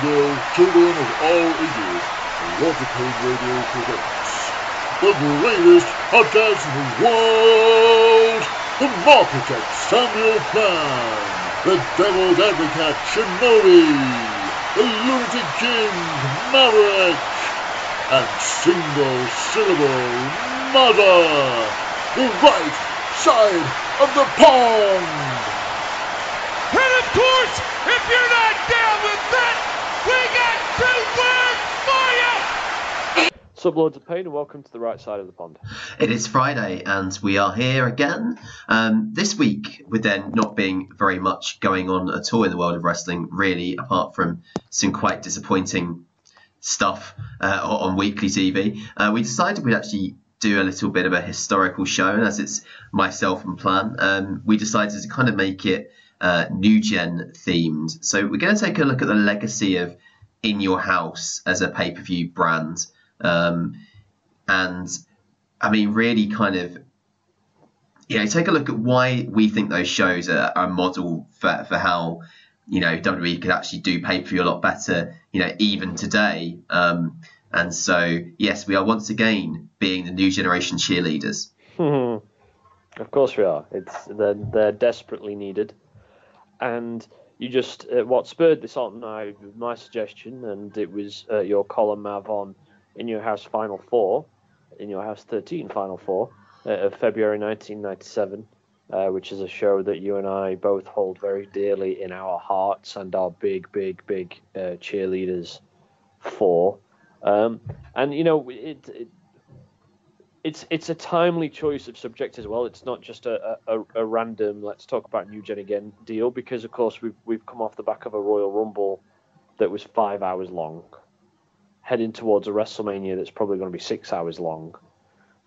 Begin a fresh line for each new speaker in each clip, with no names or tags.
Children of all ages, Watercade Radio presents the greatest podcast in the world, the Architect Samuel Plan, the Devil's Advocate Shinobi, the Lunatic King Maverick, and single syllable mother, the right side of the pond.
And of course, if you're not down with that, we got two words for you.
Subloads of pain and welcome to the right side of the pond.
It is Friday and we are here again. Um, this week, with there not being very much going on at all in the world of wrestling, really, apart from some quite disappointing stuff uh, on weekly TV, uh, we decided we'd actually do a little bit of a historical show. And as it's myself and Plan, um, we decided to kind of make it uh, new gen themed. So we're going to take a look at the legacy of In Your House as a pay per view brand. Um, and I mean, really kind of, you know, take a look at why we think those shows are, are a model for, for how, you know, WWE could actually do pay per view a lot better, you know, even today. Um, and so, yes, we are once again being the new generation cheerleaders.
of course we are. It's they're, they're desperately needed, and you just uh, what spurred this on my suggestion, and it was uh, your column Mav on in your house final four, in your house thirteen final four uh, of February 1997. Uh, which is a show that you and I both hold very dearly in our hearts and are big, big, big uh, cheerleaders for. Um, and you know, it, it it's it's a timely choice of subject as well. It's not just a, a, a, random let's talk about New Gen again deal because of course we've we've come off the back of a Royal Rumble that was five hours long, heading towards a WrestleMania that's probably going to be six hours long.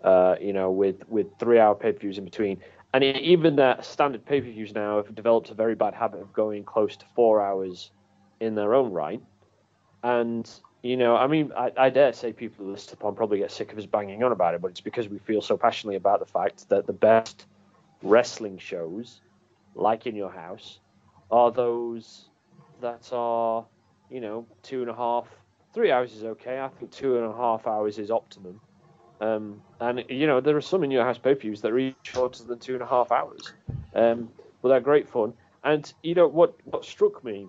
Uh, you know, with with three hour pay per views in between, and even that standard pay per views now have developed a very bad habit of going close to four hours in their own right, and you know, I mean, I, I, dare say people who listen to upon probably get sick of us banging on about it, but it's because we feel so passionately about the fact that the best wrestling shows, like in your house, are those that are, you know, two and a half, three hours is okay. I think two and a half hours is optimum. Um, and you know, there are some in your house pay per views that are shorter than two and a half hours, um, but they're great fun. And you know what? What struck me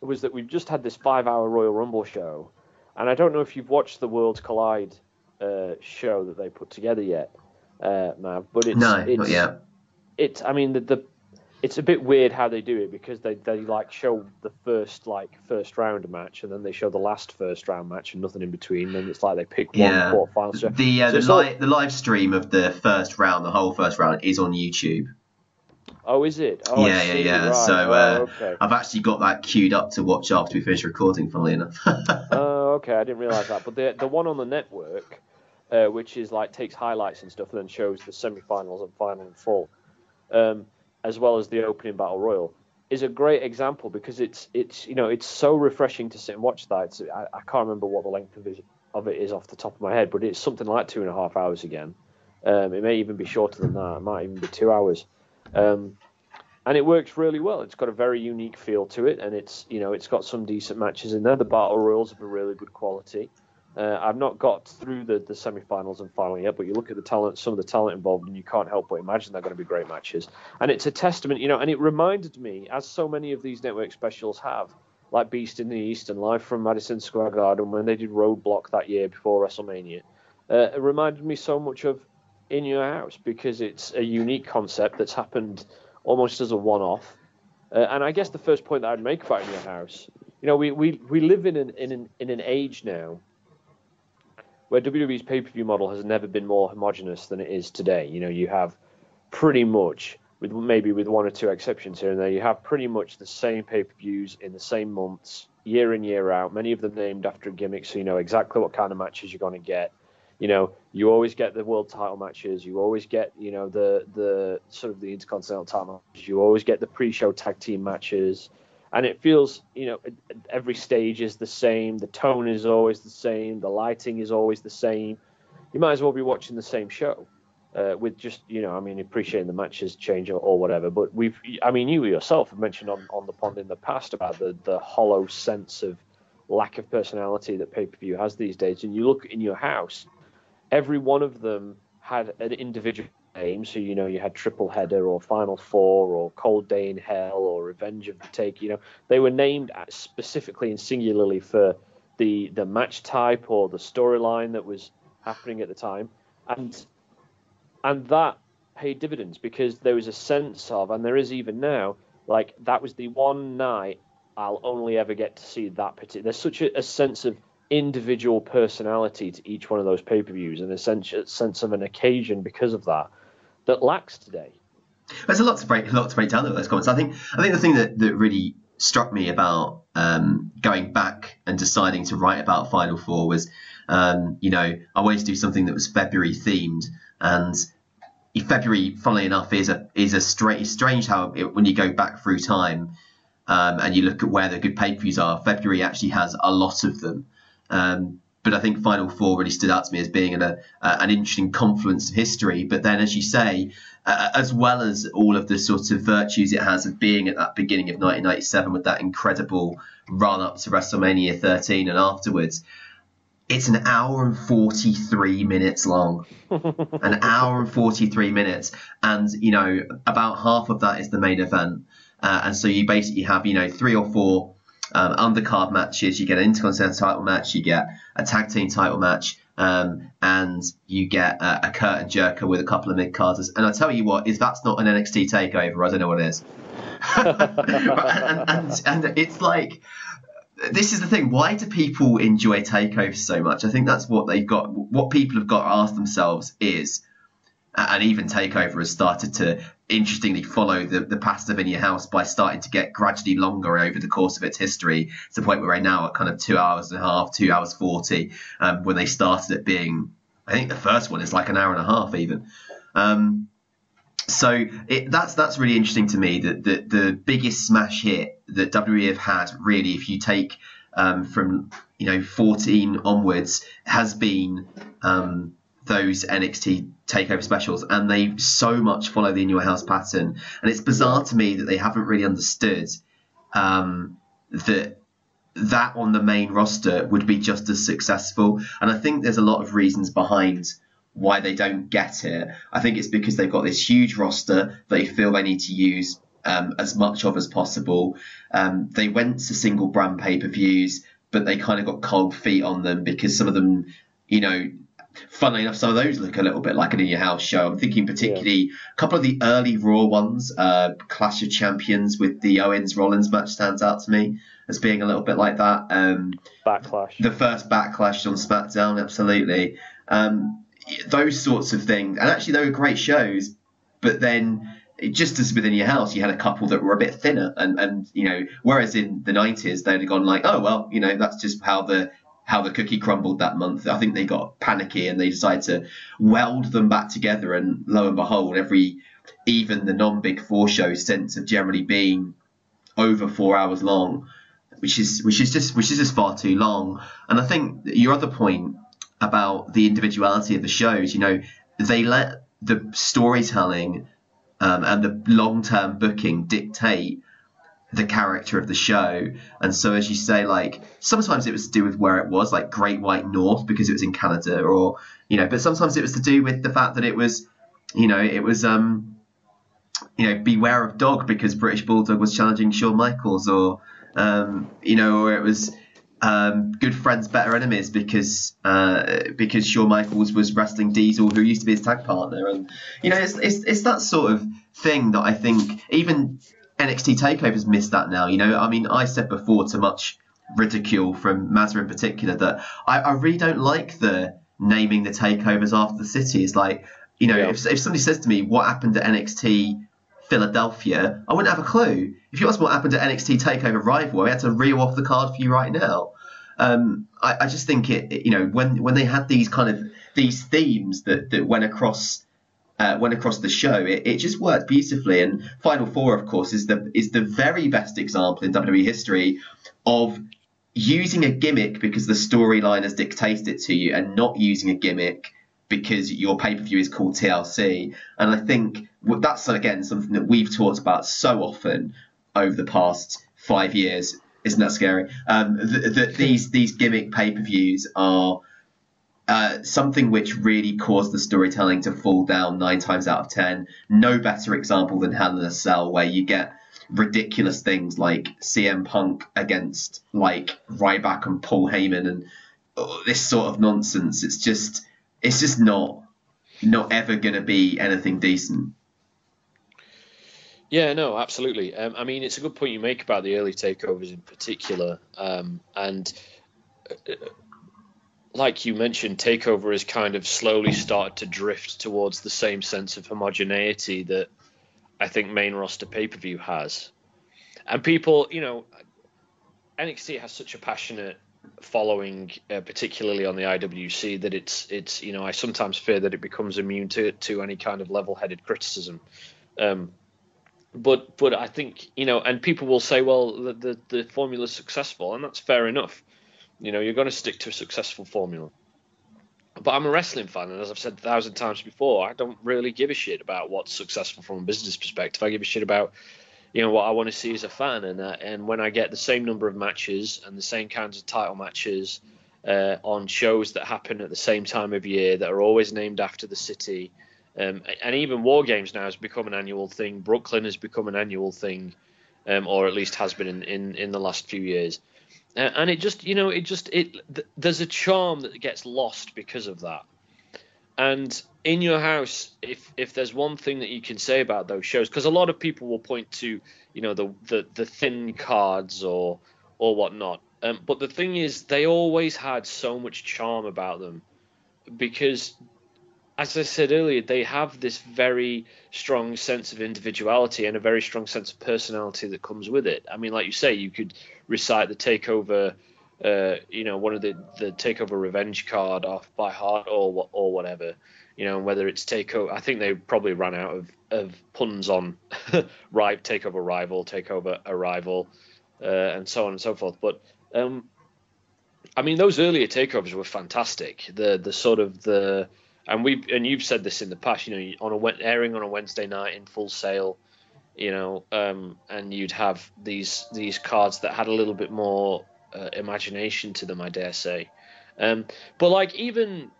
was that we've just had this five-hour Royal Rumble show, and I don't know if you've watched the Worlds Collide uh, show that they put together yet, uh, Mav. But it's
no,
it's,
not yet.
It's I mean the, the it's a bit weird how they do it because they, they like show the first like first round match and then they show the last first round match and nothing in between and it's like they pick one
Yeah.
quarterfinal.
The uh,
So
the,
it's all-
the live stream of the first round, the whole first round, is on YouTube.
Oh, is it? Oh,
yeah, yeah, yeah.
right.
So
oh,
uh,
okay.
I've actually got that queued up to watch after we finish recording. Funnily enough.
Oh, okay. I didn't realize that. But the the one on the network, uh, which is like takes highlights and stuff, and then shows the semi-finals and final and full, um, as well as the opening battle royal, is a great example because it's it's you know it's so refreshing to sit and watch that. It's, I, I can't remember what the length of it, of it is off the top of my head, but it's something like two and a half hours again. Um, it may even be shorter than that. It might even be two hours. Um, and it works really well. It's got a very unique feel to it, and it's you know it's got some decent matches in there. The battle royals of a really good quality. Uh, I've not got through the, the semi-finals and final yet, but you look at the talent, some of the talent involved, and you can't help but imagine they're going to be great matches. And it's a testament, you know, and it reminded me, as so many of these network specials have, like Beast in the East and Live from Madison Square Garden when they did Roadblock that year before WrestleMania, uh, it reminded me so much of In Your House because it's a unique concept that's happened almost as a one-off. Uh, and I guess the first point that I'd make about In Your House, you know, we, we, we live in an, in, an, in an age now where WWE's pay-per-view model has never been more homogenous than it is today. You know, you have pretty much, with maybe with one or two exceptions here and there, you have pretty much the same pay-per-views in the same months, year in year out. Many of them named after gimmicks, so you know exactly what kind of matches you're going to get. You know, you always get the world title matches. You always get, you know, the the sort of the intercontinental title matches. You always get the pre-show tag team matches and it feels you know every stage is the same the tone is always the same the lighting is always the same you might as well be watching the same show uh, with just you know i mean appreciating the matches change or, or whatever but we've i mean you yourself have mentioned on, on the pond in the past about the, the hollow sense of lack of personality that pay per view has these days. And you look in your house, every one of them had an individual name. So you know you had Triple Header or Final Four or Cold Day in Hell or Revenge of the Taker. You know they were named specifically and singularly for the the match type or the storyline that was happening at the time, and and that paid dividends because there was a sense of, and there is even now, like that was the one night I'll only ever get to see that particular. There's such a, a sense of individual personality to each one of those pay per views and a sense, sense of an occasion because of that that lacks today.
There's a lot to break, a lot to break down with those comments. I think, I think the thing that, that really struck me about um, going back and deciding to write about Final Four was, um, you know, I wanted to do something that was February themed, and February, funnily enough, is a is a strange, strange how it, when you go back through time um, and you look at where the good pay per views are, February actually has a lot of them. Um, but I think Final Four really stood out to me as being an, a, an interesting confluence of history. But then, as you say, uh, as well as all of the sort of virtues it has of being at that beginning of 1997 with that incredible run up to WrestleMania 13 and afterwards, it's an hour and 43 minutes long. an hour and 43 minutes. And, you know, about half of that is the main event. Uh, and so you basically have, you know, three or four um, undercard matches. You get an Intercontinental title match, you get a tag team title match, um, and you get a, a curtain jerker with a couple of mid carders. And I tell you what, if that's not an NXT takeover, I don't know what it is. and, and, and it's like this is the thing. Why do people enjoy takeovers so much? I think that's what they've got. What people have got to ask themselves is, and even takeover has started to interestingly follow the, the pattern of in your house by starting to get gradually longer over the course of its history to the point where we're now at kind of two hours and a half, two hours forty. Um, when they started it being, I think the first one is like an hour and a half even. Um, so it, that's that's really interesting to me. That the, the biggest smash hit that WWE have had, really, if you take um, from you know 14 onwards, has been um, those NXT takeover specials, and they so much follow the in your house pattern. And it's bizarre to me that they haven't really understood um, that that on the main roster would be just as successful. And I think there's a lot of reasons behind why they don't get it. I think it's because they've got this huge roster they feel they need to use um, as much of as possible. Um, they went to single brand pay per views, but they kind of got cold feet on them because some of them, you know, funnily enough, some of those look a little bit like an in your house show. I'm thinking particularly yeah. a couple of the early Raw ones, uh, Clash of Champions with the Owens Rollins match stands out to me as being a little bit like that. Um,
backlash.
The first backlash on SmackDown, absolutely. Um, those sorts of things. And actually, they were great shows, but then just as within your house, you had a couple that were a bit thinner, and and you know, whereas in the '90s they'd have gone like, oh well, you know, that's just how the how the cookie crumbled that month. I think they got panicky and they decided to weld them back together, and lo and behold, every even the non-big four shows sense of generally being over four hours long, which is which is just which is just far too long. And I think your other point about the individuality of the shows. You know, they let the storytelling um, and the long term booking dictate the character of the show. And so, as you say, like sometimes it was to do with where it was, like Great White North, because it was in Canada, or you know, but sometimes it was to do with the fact that it was, you know, it was, um, you know, Beware of Dog because British Bulldog was challenging Shawn Michaels, or um, you know, or it was um, good friends, better enemies because uh, because Shawn Michaels was wrestling Diesel, who used to be his tag partner, and you know it's, it's it's that sort of thing that I think even NXT takeovers missed that now. You know, I mean, I said before to much ridicule from Mazza in particular that I, I really don't like the naming the takeovers after the city. Is like you know, yeah. if if somebody says to me what happened to NXT Philadelphia, I wouldn't have a clue. If you ask me what happened to NXT Takeover Rival, I had to reel off the card for you right now. Um, I, I, just think it, you know, when when they had these kind of these themes that, that went across uh, went across the show, it, it just worked beautifully. And Final Four, of course, is the is the very best example in WWE history of using a gimmick because the storyline has dictated it to you, and not using a gimmick because your pay per view is called TLC. And I think that's again something that we've talked about so often over the past five years Isn't that scary? Um, th- th- these these gimmick pay per views are uh, something which really caused the storytelling to fall down nine times out of ten. No better example than Hell in a Cell, where you get ridiculous things like CM Punk against like Ryback and Paul Heyman and oh, this sort of nonsense. It's just it's just not not ever going to be anything decent.
Yeah, no, absolutely. Um, I mean, it's a good point you make about the early takeovers in particular, um, and uh, like you mentioned, takeover has kind of slowly started to drift towards the same sense of homogeneity that I think main roster pay per view has, and people, you know, NXT has such a passionate following, uh, particularly on the IWC, that it's it's you know I sometimes fear that it becomes immune to to any kind of level headed criticism. Um, but but I think you know, and people will say, well, the the, the formula is successful, and that's fair enough. You know, you're going to stick to a successful formula. But I'm a wrestling fan, and as I've said a thousand times before, I don't really give a shit about what's successful from a business perspective. I give a shit about, you know, what I want to see as a fan, and uh, and when I get the same number of matches and the same kinds of title matches uh, on shows that happen at the same time of year that are always named after the city, um, and even War Games now has become an annual thing. Brooklyn has become an annual thing, um, or at least has been in, in, in the last few years. Uh, and it just, you know, it just it th- there's a charm that gets lost because of that. And in your house, if if there's one thing that you can say about those shows, because a lot of people will point to, you know, the the, the thin cards or or whatnot. Um, but the thing is, they always had so much charm about them because as I said earlier, they have this very strong sense of individuality and a very strong sense of personality that comes with it. I mean, like you say, you could recite the takeover, uh, you know, one of the the takeover revenge card off by heart or or whatever, you know, whether it's takeover. I think they probably ran out of, of puns on right takeover rival, takeover arrival, uh, and so on and so forth. But um, I mean, those earlier takeovers were fantastic. The the sort of the and we and you've said this in the past. You know, on a airing on a Wednesday night in Full Sail, you know, um, and you'd have these these cards that had a little bit more uh, imagination to them, I dare say. Um, but like even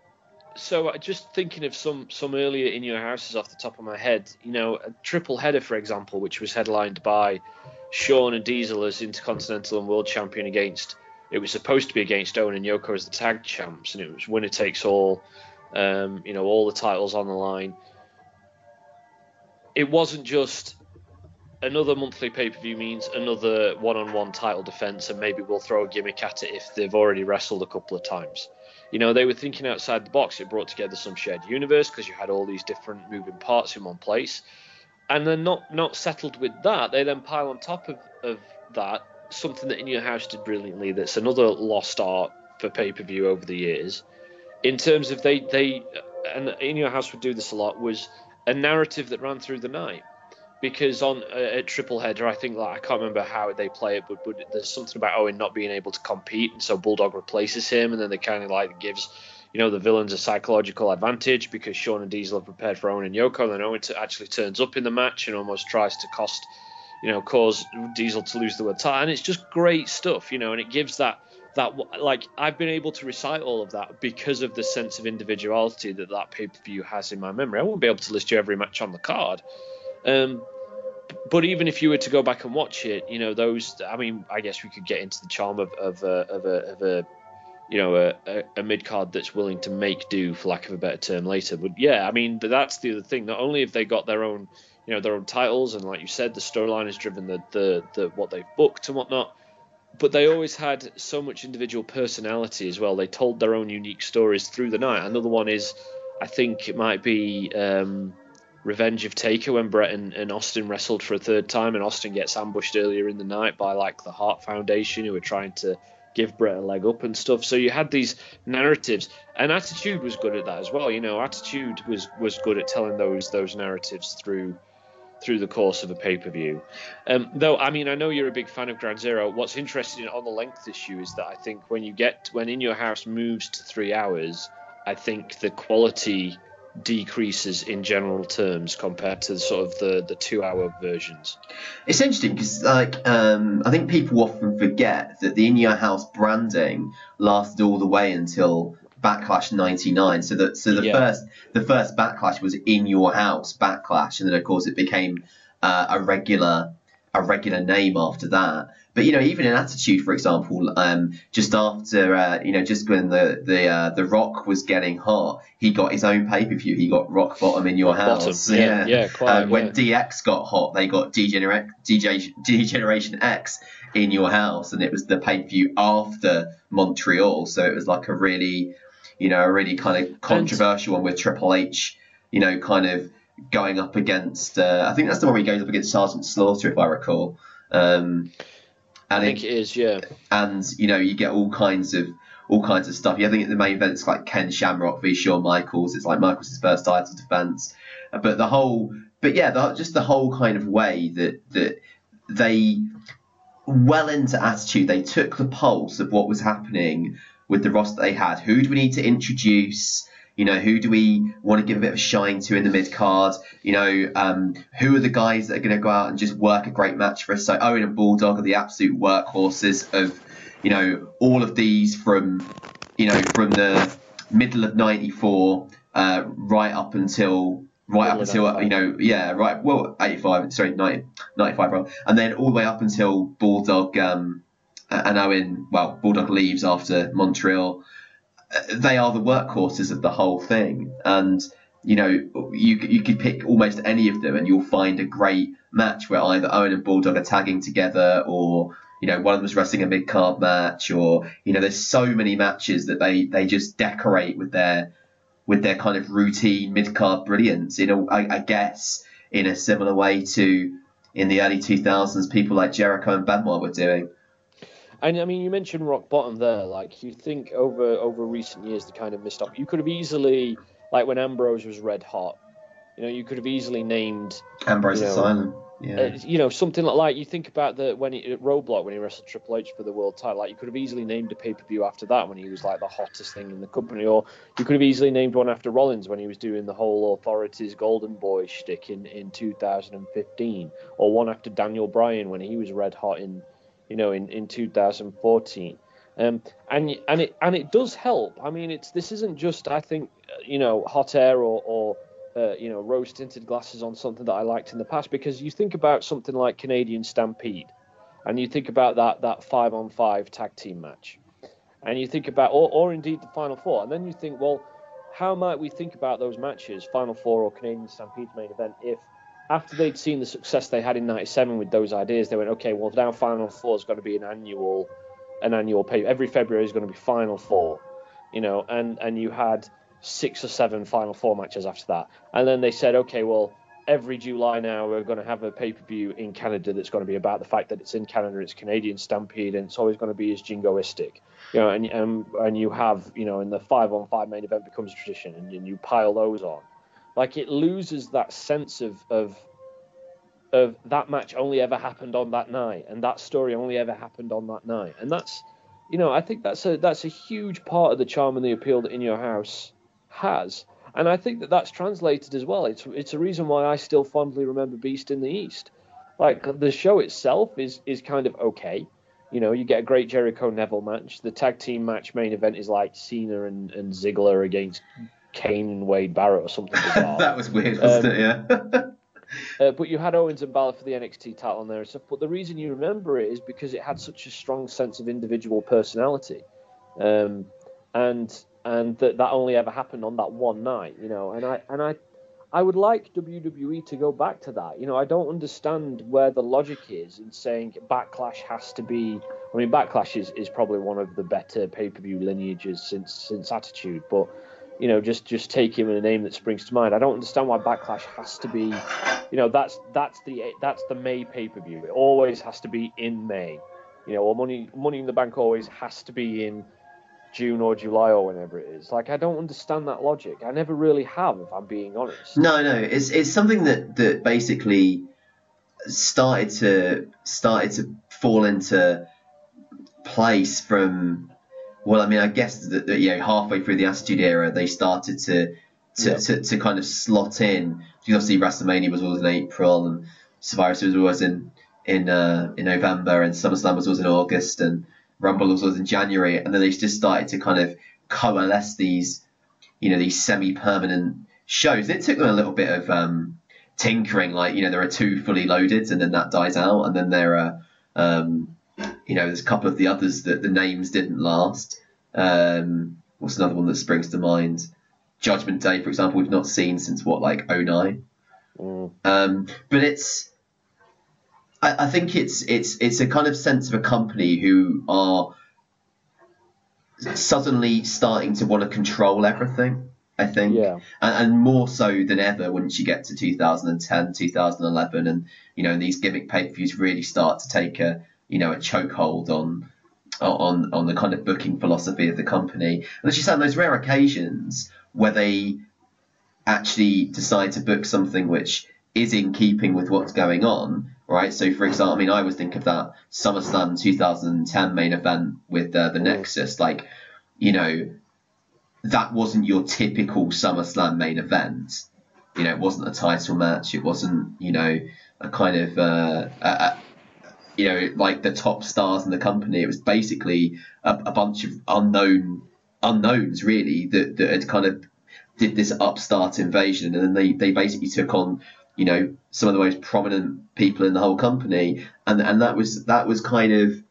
so, uh, just thinking of some some earlier in your houses off the top of my head, you know, a triple header, for example, which was headlined by Shawn and Diesel as Intercontinental and World Champion against. It was supposed to be against Owen and Yoko as the tag champs, and it was winner takes all um, you know, all the titles on the line. It wasn't just another monthly pay per view means another one on one title defense, and maybe we'll throw a gimmick at it if they've already wrestled a couple of times. You know, they were thinking outside the box. It brought together some shared universe because you had all these different moving parts in one place. And then not not settled with that, they then pile on top of, of that something that In Your House did brilliantly. That's another lost art for pay per view over the years in terms of they they and in your house would do this a lot was a narrative that ran through the night. Because on uh, a, a triple header I think like I can't remember how they play it but, but there's something about Owen not being able to compete and so Bulldog replaces him and then they kind of like gives you know the villains a psychological advantage because Shawn and Diesel are prepared for Owen and Yoko and then Owen actually turns up in the match and almost tries to cost you know cause Diesel to lose the title. And it's just great stuff you know and it gives that that like I've been able to recite all of that because of the sense of individuality that that pay per view has in my memory. I won't be able to list you every match on the card, um, but even if you were to go back and watch it, you know those. I mean, I guess we could get into the charm of of a, of a, of a you know a, a, a mid card that's willing to make do, for lack of a better term, later. But yeah, I mean that's the other thing. Not only have they got their own you know their own titles, and like you said, the storyline is driven the the, the what they've booked and whatnot but they always had so much individual personality as well. They told their own unique stories through the night. Another one is, I think it might be um, Revenge of Taker when Bret and, and, Austin wrestled for a third time, and Austin gets ambushed earlier in the night by like the Hart Foundation who were trying to give Bret a leg up and stuff. So you had these narratives, and Attitude was good at that as well. You know, Attitude was was good at telling those those narratives through through the course of a pay per view. Um, though, I mean, I know you're a big fan of Ground Zero. What's interesting on the length issue is that I think when you get when In Your House moves to three hours, I think the quality decreases in general terms compared to sort of the the two hour versions.
It's interesting because, like, um, I think people often forget that the In Your House branding lasted all the way until Backlash '99. So that so the
Yeah.
first the first Backlash was In Your House Backlash, and then of course it became uh, a regular a regular name after that. But you know, even in Attitude, for example, um, just after uh, you know, just when the the uh, the Rock was getting hot, he got his own pay per view. He got Rock Bottom in Your
Bottom,
House.
yeah, yeah, quite,
Uh, when
yeah.
DX got hot, they got DJ, D-Generation X in Your House, and it was the pay per view after Montreal. So it was like a really, you know, a really kind of controversial one with Triple H, you know, kind of going up against. Uh, I think that's the one where he goes up against Sergeant Slaughter, if I recall. Um,
I
and
think
it,
it is, yeah.
and you know you get all kinds of all kinds of stuff. Yeah, I think the main event's like Ken Shamrock v Shawn Michaels. It's like Michaels' first title defense, but the whole, but yeah, the, just the whole kind of way that that they well into attitude. They took the pulse of what was happening with the roster they had. Who do we need to introduce? You know, who do we want to give a bit of a shine to in the mid card? You know, um, who are the guys that are going to go out and just work a great match for us? So Owen and Bulldog are the absolute workhorses of, you know, all of these from, you know, from the middle of '94 uh, right up until right up
Middle
until you know yeah right well 85 sorry 90, 95 right and then all the way up until Bulldog um, and Owen well Bulldog leaves after Montreal they are the workhorses of the whole thing and you know you you could pick almost any of them and you'll find a great match where either Owen and Bulldog are tagging together or you know one of them's wrestling a mid card match or you know there's so many matches that they they just decorate with their with their kind of routine mid card brilliance. You know, I, I guess in a similar way to in the early 2000s, people like Jericho and Benoit were doing.
And I mean, you mentioned rock bottom there. Like, you think over over recent years they kind of missed up. You could have easily, like when Ambrose was red hot, you know, you could have easily named,
Ambrose
You know,
Asylum. Yeah.
uh, you know, something like, like you think about the when he, at Roadblock when he wrestled Triple H for the world title. Like, you could have easily named a pay per view after that when he was like the hottest thing in the company, or you could have easily named one after Rollins when he was doing the whole authorities Golden Boy shtick in in 2015, or one after Daniel Bryan when he was red hot in, you know, in in 2014. Um, and and it and it does help. I mean, it's this isn't just I think uh, you know hot air or or uh, you know rose tinted glasses on something that I liked in the past because you think about something like Canadian Stampede, and you think about that that five on five tag team match, and you think about or or indeed the Final Four, and then you think well, how might we think about those matches, Final Four or Canadian Stampede's main event, if after they'd seen the success they had in '97 with those ideas, they went okay, well now Final Four is going to be an annual an annual pay. Every February is going to be Final Four, you know, and and you had six or seven Final Four matches after that, and then they said, okay, well, every July now we're going to have a pay per view in Canada that's going to be about the fact that it's in Canada, it's Canadian Stampede, and it's always going to be as jingoistic, you know, and and and you have, you know, and the five on five main event becomes a tradition, and, and you pile those on, like it loses that sense of of of that match only ever happened on that night and that story only ever happened on that night. And that's you know i think that's a that's a huge part of the charm and the appeal that in your house has. And i think that that's translated as well. It's it's a reason why i still fondly remember beast in the east. Like the show itself is is kind of okay. You know you get a great jericho neville match. The tag team match main event is like cena and, and ziggler against kane and wade barrett or something
that was weird, wasn't
Um,
it? Yeah.
Uh, but you had Owens and Balor for the NXT title on there and stuff. But the reason you remember it is because it had such a strong sense of individual personality, um, and and that that only ever happened on that one night, you know. And I and I, I would like WWE to go back to that. You know, I don't understand where the logic is in saying Backlash has to be. I mean, Backlash is, is probably one of the better pay per view lineages since since Attitude, but you know, just just take him in a name that springs to mind. I don't understand why Backlash has to be, you know, that's that's the that's the May pay per view. It always has to be in May, you know, or Money Money in the Bank always has to be in June or July or whenever it is. Like I don't understand that logic. I never really have, if I'm being honest.
No, no, it's it's something that that basically started to started to fall into place from. Well, I mean, I guess that, that you know halfway through the Attitude Era, they started to to,
Yeah.
to, to kind of slot in. Because obviously WrestleMania was always in April and Survivor Series was always in in uh, in November and SummerSlam was always in August and Rumble was always in January and then they just started to kind of coalesce these you know these semi-permanent shows. It took them a little bit of um, tinkering, like you know there are two fully loaded and then that dies out and then there are um, you know there's a couple of the others that the names didn't last. Um, what's another one that springs to mind? Judgment Day, for example, we've not seen since what like 09.
Mm.
Um, but it's, I, I think it's it's it's a kind of sense of a company who are suddenly starting to want to control everything. I think,
Yeah.
and, and more so than ever once you get to 2010, 2011, and you know these gimmick pay per views really start to take a you know a chokehold on on on the kind of booking philosophy of the company. And as you said, on those rare occasions where they actually decide to book something which is in keeping with what's going on, right? So, for example, I mean, I always think of that SummerSlam 2010 main event with uh, the Nexus, like, you know, that wasn't your typical SummerSlam main event. You know, it wasn't a title match. It wasn't, you know, a kind of, uh, a, you know, like the top stars in the company. It was basically a, a bunch of unknown unknowns, really, that, that had kind of did this upstart invasion, and then they, they basically took on, you know, some of the most prominent people in the whole company, and and that was that was kind of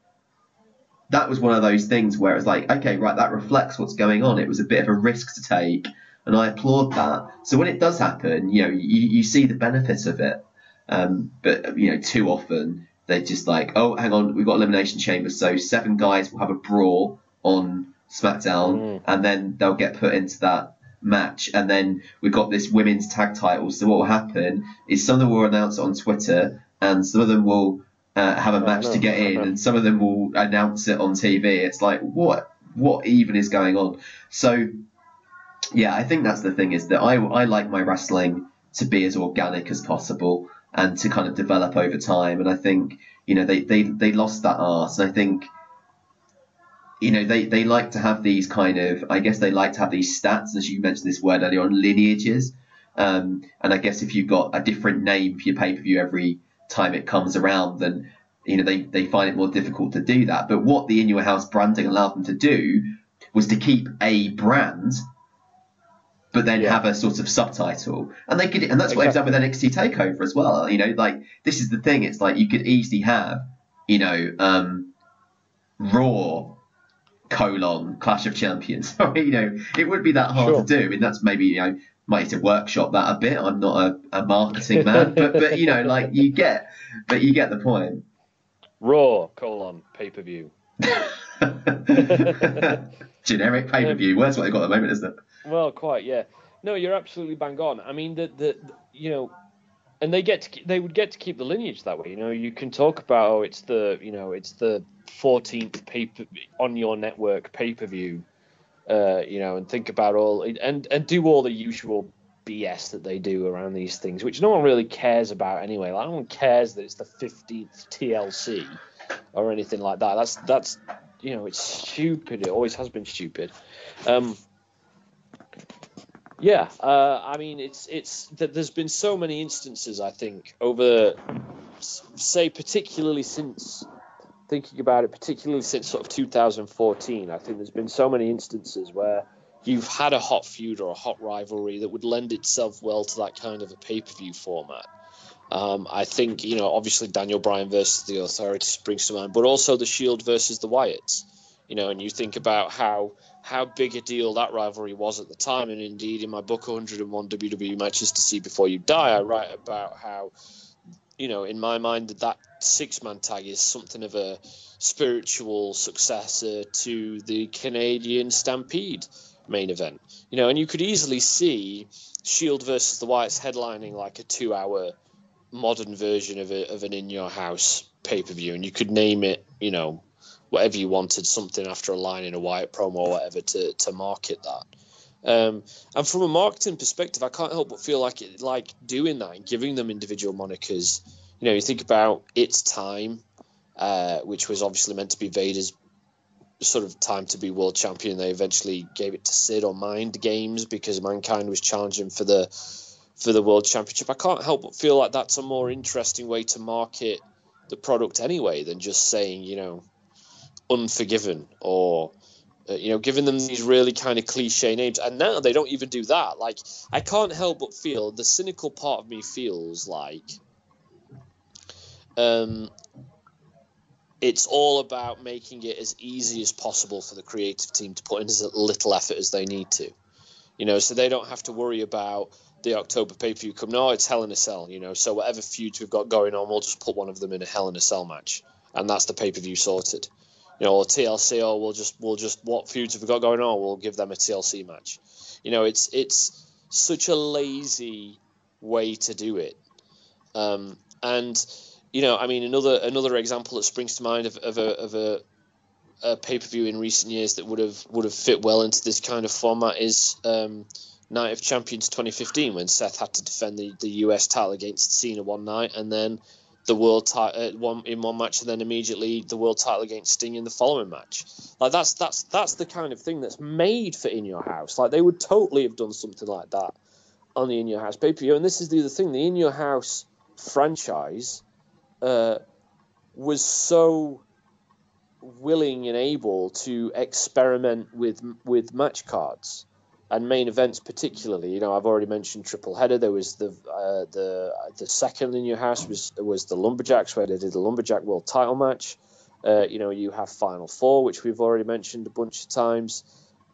that was one of those things where it's like, okay, right, that reflects what's going on. It was a bit of a risk to take, and I applaud that. So when it does happen, you know, you, you see the benefit of it. Um, but you know, too often they're just like, oh, hang on, we've got elimination chamber, so seven guys will have a brawl on SmackDown,
Mm.
and then they'll get put into that match, and then we've got this women's tag title. So what will happen is some of them will announce it on Twitter, and some of them will uh, have a
Oh,
match
no.
to get in, and some of them will announce it on TV. It's like what what even is going on? So yeah, I think that's the thing is that I I like my wrestling to be as organic as possible and to kind of develop over time. And I think you know they they, they lost that art, and I think you know they, they like to have these kind of I guess they like to have these stats as you mentioned this word earlier on lineages. Um, and I guess if you've got a different name for your pay per view every time it comes around, then you know they, they find it more difficult to do that. But what the In Your House branding allowed them to do was to keep a brand, but then
Yeah.
have a sort of subtitle, and they could, and that's what they've done with NXT Takeover as well. You know, like this is the thing. It's like you could easily have, you know, um, Raw colon Clash of Champions. you know, it would be that hard
Sure.
to do. I mean, that's maybe you know might need to workshop that a bit. I'm not a, a marketing man, but but you know, like you get, but you get the point.
Raw colon pay per view.
Generic pay per view. Well, that's what they've got at the moment, isn't it?
Well, quite, yeah. No, you're absolutely bang on. I mean, the, the, the you know, and they get to, they would get to keep the lineage that way. You know, you can talk about oh, it's the you know it's the 14th paper on your network pay per view, uh, you know, and think about all and and do all the usual BS that they do around these things, which no one really cares about anyway. Like, no one cares that it's the 15th TLC or anything like that. That's that's you know, it's stupid. It always has been stupid. Um, yeah, uh, I mean, it's it's that there's been so many instances. I think over, say, particularly since thinking about it, particularly since sort of 2014. I think there's been so many instances where you've had a hot feud or a hot rivalry that would lend itself well to that kind of a pay per view format. Um, I think you know, obviously Daniel Bryan versus the Authority springs to mind, but also the Shield versus the Wyatts. You know, and you think about how how big a deal that rivalry was at the time, and indeed in my book 101 WWE matches to see before you die, I write about how you know, in my mind, that that six man tag is something of a spiritual successor to the Canadian Stampede main event. You know, and you could easily see Shield versus the Wyatts headlining like a two hour modern version of, a, of an in your house pay per view, and you could name it, you know, whatever you wanted, something after a line in a Wyatt promo or whatever to, to market that. Um, and from a marketing perspective, I can't help but feel like it, like doing that and giving them individual monikers. You know, you think about its time, uh, which was obviously meant to be Vader's sort of time to be world champion. They eventually gave it to Sid on Mind Games because Mankind was challenging for the for the world championship. I can't help but feel like that's a more interesting way to market the product anyway than just saying you know Unforgiven or uh, you know giving them these really kind of cliche names. And now they don't even do that. Like I can't help but feel the cynical part of me feels like. Um, it's all about making it as easy as possible for the creative team to put in as little effort as they need to. You know, so they don't have to worry about the October pay per view come. No, it's Hell in a Cell. You know, so whatever feuds we've got going on, we'll just put one of them in a Hell in a Cell match, and that's the pay per view sorted. You know, or TLC, or we'll just we'll just what feuds have we got going on? We'll give them a TLC match. You know, it's it's such a lazy way to do it, um, and you know, I mean, another another example that springs to mind of, of a of a, a pay per view in recent years that would have would have fit well into this kind of format is um, Night of Champions 2015 when Seth had to defend the, the US title against Cena one night and then the world title uh, one in one match and then immediately the world title against Sting in the following match. Like that's that's that's the kind of thing that's made for In Your House. Like they would totally have done something like that on the In Your House pay per view. And this is the other thing: the In Your House franchise uh, was so willing and able to experiment with with match cards and main events particularly. You know, I've already mentioned triple header. There was the uh, the the second in your house was was the lumberjacks where they did the lumberjack world title match. Uh, you know, you have final four, which we've already mentioned a bunch of times.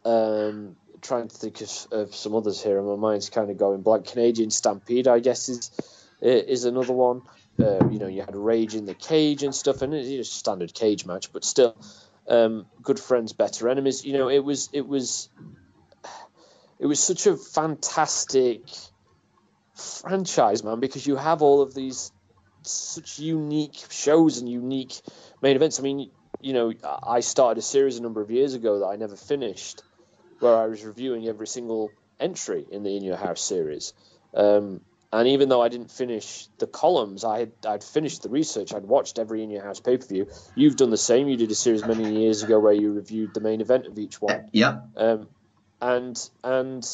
Um, trying to think of, of some others here, and my mind's kind of going blank. Canadian Stampede, I guess, is is another one. Uh, you know, you had Rage in the cage and stuff, and it's a standard cage match, but still, um, good friends, better enemies. You know, it was it was it was such a fantastic franchise, man, because you have all of these such unique shows and unique main events. I mean, you know, I started a series a number of years ago that I never finished, where I was reviewing every single entry in the In Your House series. Um, and even though I didn't finish the columns, I had I'd finished the research. I'd watched every in your house pay per view. You've done the same. You did a series many years ago where you reviewed the main event of each one.
Yeah.
Um, and and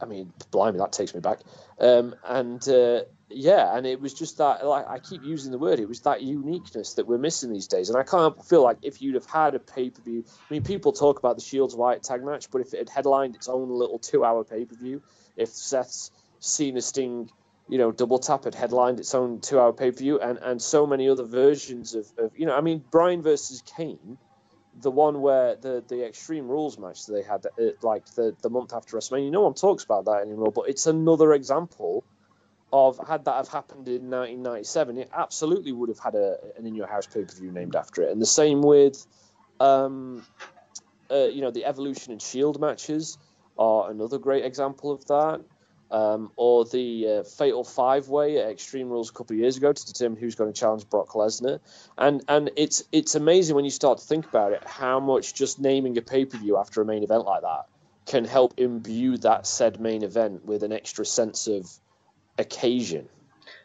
I mean, blimey, that takes me back. Um, and uh, yeah, and it was just that. Like I keep using the word, it was that uniqueness that we're missing these days. And I can't feel like if you'd have had a pay per view. I mean, people talk about the Shields Wyatt tag match, but if it had headlined its own little two hour pay per view, if Seth's Cena Sting, you know, double tap had headlined its own two hour pay per view, and and so many other versions of, of you know, I mean, Bryan versus Kane, the one where the the Extreme Rules match they had uh, like the the month after WrestleMania, no one talks about that anymore, but it's another example of had that have happened in 1997, it absolutely would have had a, an in your house pay per view named after it, and the same with. Um, uh, you know the Evolution and Shield matches are another great example of that um, or the uh, Fatal Five Way at Extreme Rules a couple of years ago to determine who's going to challenge Brock Lesnar, and and it's it's amazing when you start to think about it how much just naming a pay per view after a main event like that can help imbue that said main event with an extra sense of occasion.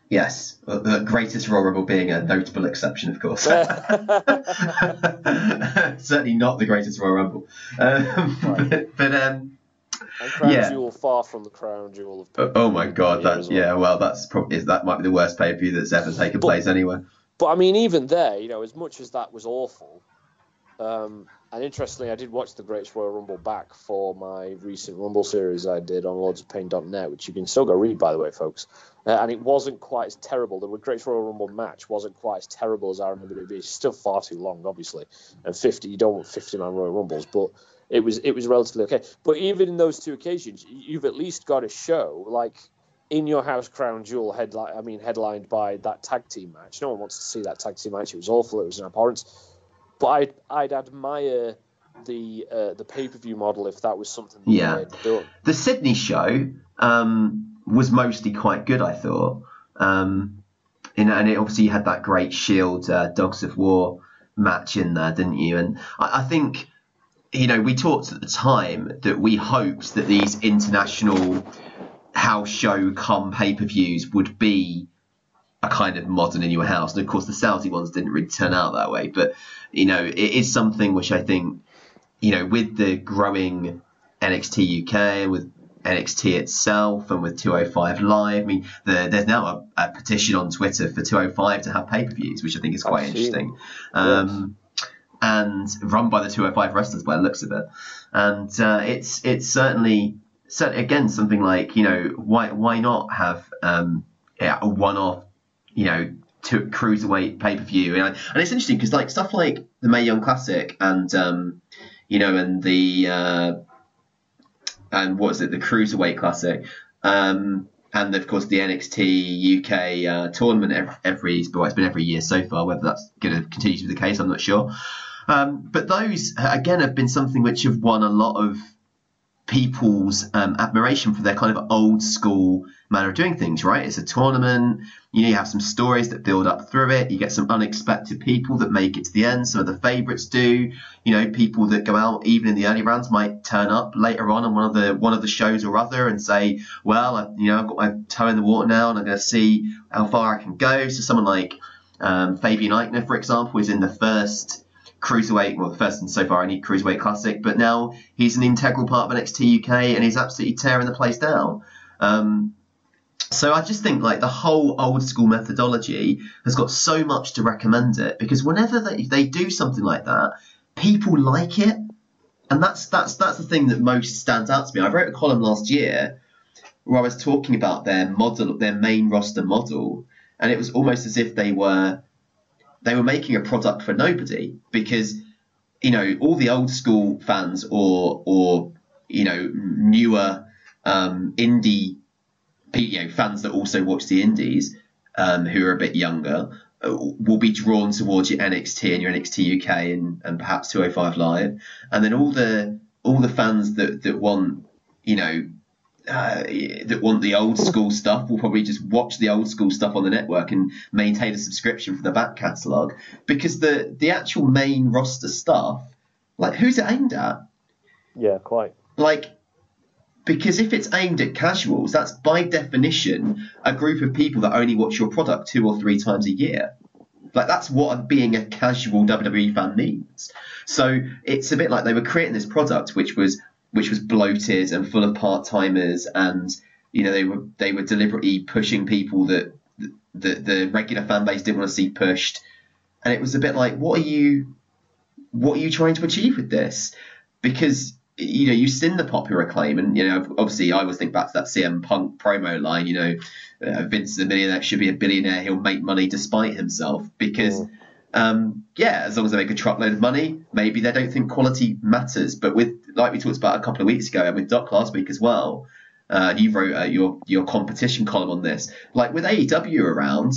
Yes, the greatest Royal Rumble being a notable exception, of course. Certainly not the greatest Royal Rumble, um, right. but, but um,
and Crown yeah. Jewel far from the Crown Jewel of.
Oh, oh my God! That well. yeah, well, that's probably that might be the worst pay per view that's ever taken but, place anywhere.
But I mean, even there, you know, as much as that was awful, um, and interestingly, I did watch the Great Royal Rumble back for my recent Rumble series I did on LordsOfPain.net, which you can still go read, by the way, folks. Uh, and it wasn't quite as terrible. The Great Royal Rumble match wasn't quite as terrible as I remember it being. It's still far too long, obviously. And 50, you don't want 50 man Royal Rumbles, but it was it was relatively okay. But even in those two occasions, you've at least got a show like in your house crown jewel headline. I mean, headlined by that tag team match. No one wants to see that tag team match. It was awful. It was an abhorrence. But I'd I'd admire the uh, the pay per view model if that was something that
yeah. The Sydney show um, was mostly quite good, I thought. Um, and, and it obviously had that great Shield uh, Dogs of War match in there, didn't you? And I, I think you know, we talked at the time that we hoped that these international house show come pay per views would be a kind of modern in your house. And of course, the Saudi ones didn't really turn out that way. But you know, it is something which I think, you know, with the growing NXT UK with NXT itself and with 205 Live. I mean, the, there's now a, a, petition on Twitter for 205 to have pay per views, which I think is quite interesting. Um. And run by the 205 wrestlers by the looks of it. And uh, it's it's certainly, certainly, again, something like, you know, why why not have um, yeah, a one off, you know, to cruiserweight pay per view? And, and it's interesting because like stuff like the Mae Young Classic and, um, you know, and the. Uh, and what is it, the Cruiserweight Classic, um, and of course the NXT UK uh, tournament every, every well, it's been every year so far. Whether that's going to continue to be the case, I'm not sure. Um, but those again have been something which have won a lot of people's um, admiration for their kind of old school manner of doing things, right? It's a tournament. You know, you have some stories that build up through it. You get some unexpected people that make it to the end. Some of the favourites do. You know, people that go out even in the early rounds might turn up later on on one of the one of the shows or other and say, "Well, I, you know, I've got my toe in the water now, and I'm going to see how far I can go." So someone like um, Fabian Aichner, for example, is in the first cruiserweight, well, the first and so far only cruiserweight classic, but now he's an integral part of NXT UK and he's absolutely tearing the place down. Um, so I just think like the whole old school methodology has got so much to recommend it because whenever they, they do something like that, people like it, and that's that's that's the thing that most stands out to me. I wrote a column last year where I was talking about their model, their main roster model, and it was almost as if they were they were making a product for nobody because you know all the old school fans or or you know newer um, indie you know fans that also watch the indies um, who are a bit younger uh, will be drawn towards your NXT and your NXT UK and, and perhaps 205 Live, and then all the all the fans that that want you know uh, that want the old school stuff will probably just watch the old school stuff on the network and maintain a subscription for the back catalogue because the the actual main roster stuff, like who's it aimed at?
Yeah, quite.
Like because if it's aimed at casuals, that's by definition a group of people that only watch your product two or three times a year. Like that's what being a casual WWE fan means. So it's a bit like they were creating this product which was which was bloated and full of part timers, and you know they were they were deliberately pushing people that the the regular fan base didn't want to see pushed, and it was a bit like, what are you, what are you trying to achieve with this? Because you know you've seen the popular acclaim, and you know obviously I always think back to that CM Punk promo line, you know, uh, Vince is a millionaire, should be a billionaire, he'll make money despite himself because. Mm um, yeah, as long as they make a truckload of money, maybe they don't think quality matters. But with, like we talked about a couple of weeks ago, and with Doc last week as well, uh, you wrote uh, your your competition column on this. Like with AEW around,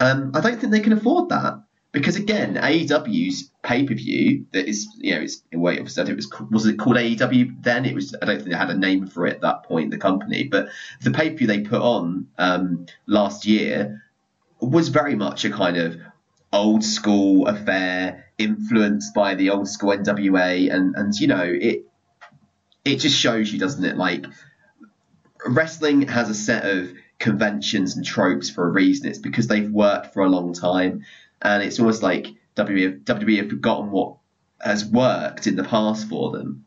um, I don't think they can afford that because again, AEW's pay per view that is, you know, it's it was was it called AEW then? It was I don't think they had a name for it at that point, the company, but the pay per view they put on um, last year was very much a kind of old school affair influenced by the old school NWA and and you know it it just shows you doesn't it? Like wrestling has a set of conventions and tropes for a reason. It's because they've worked for a long time. And it's almost like WWE, WWE have forgotten what has worked in the past for them.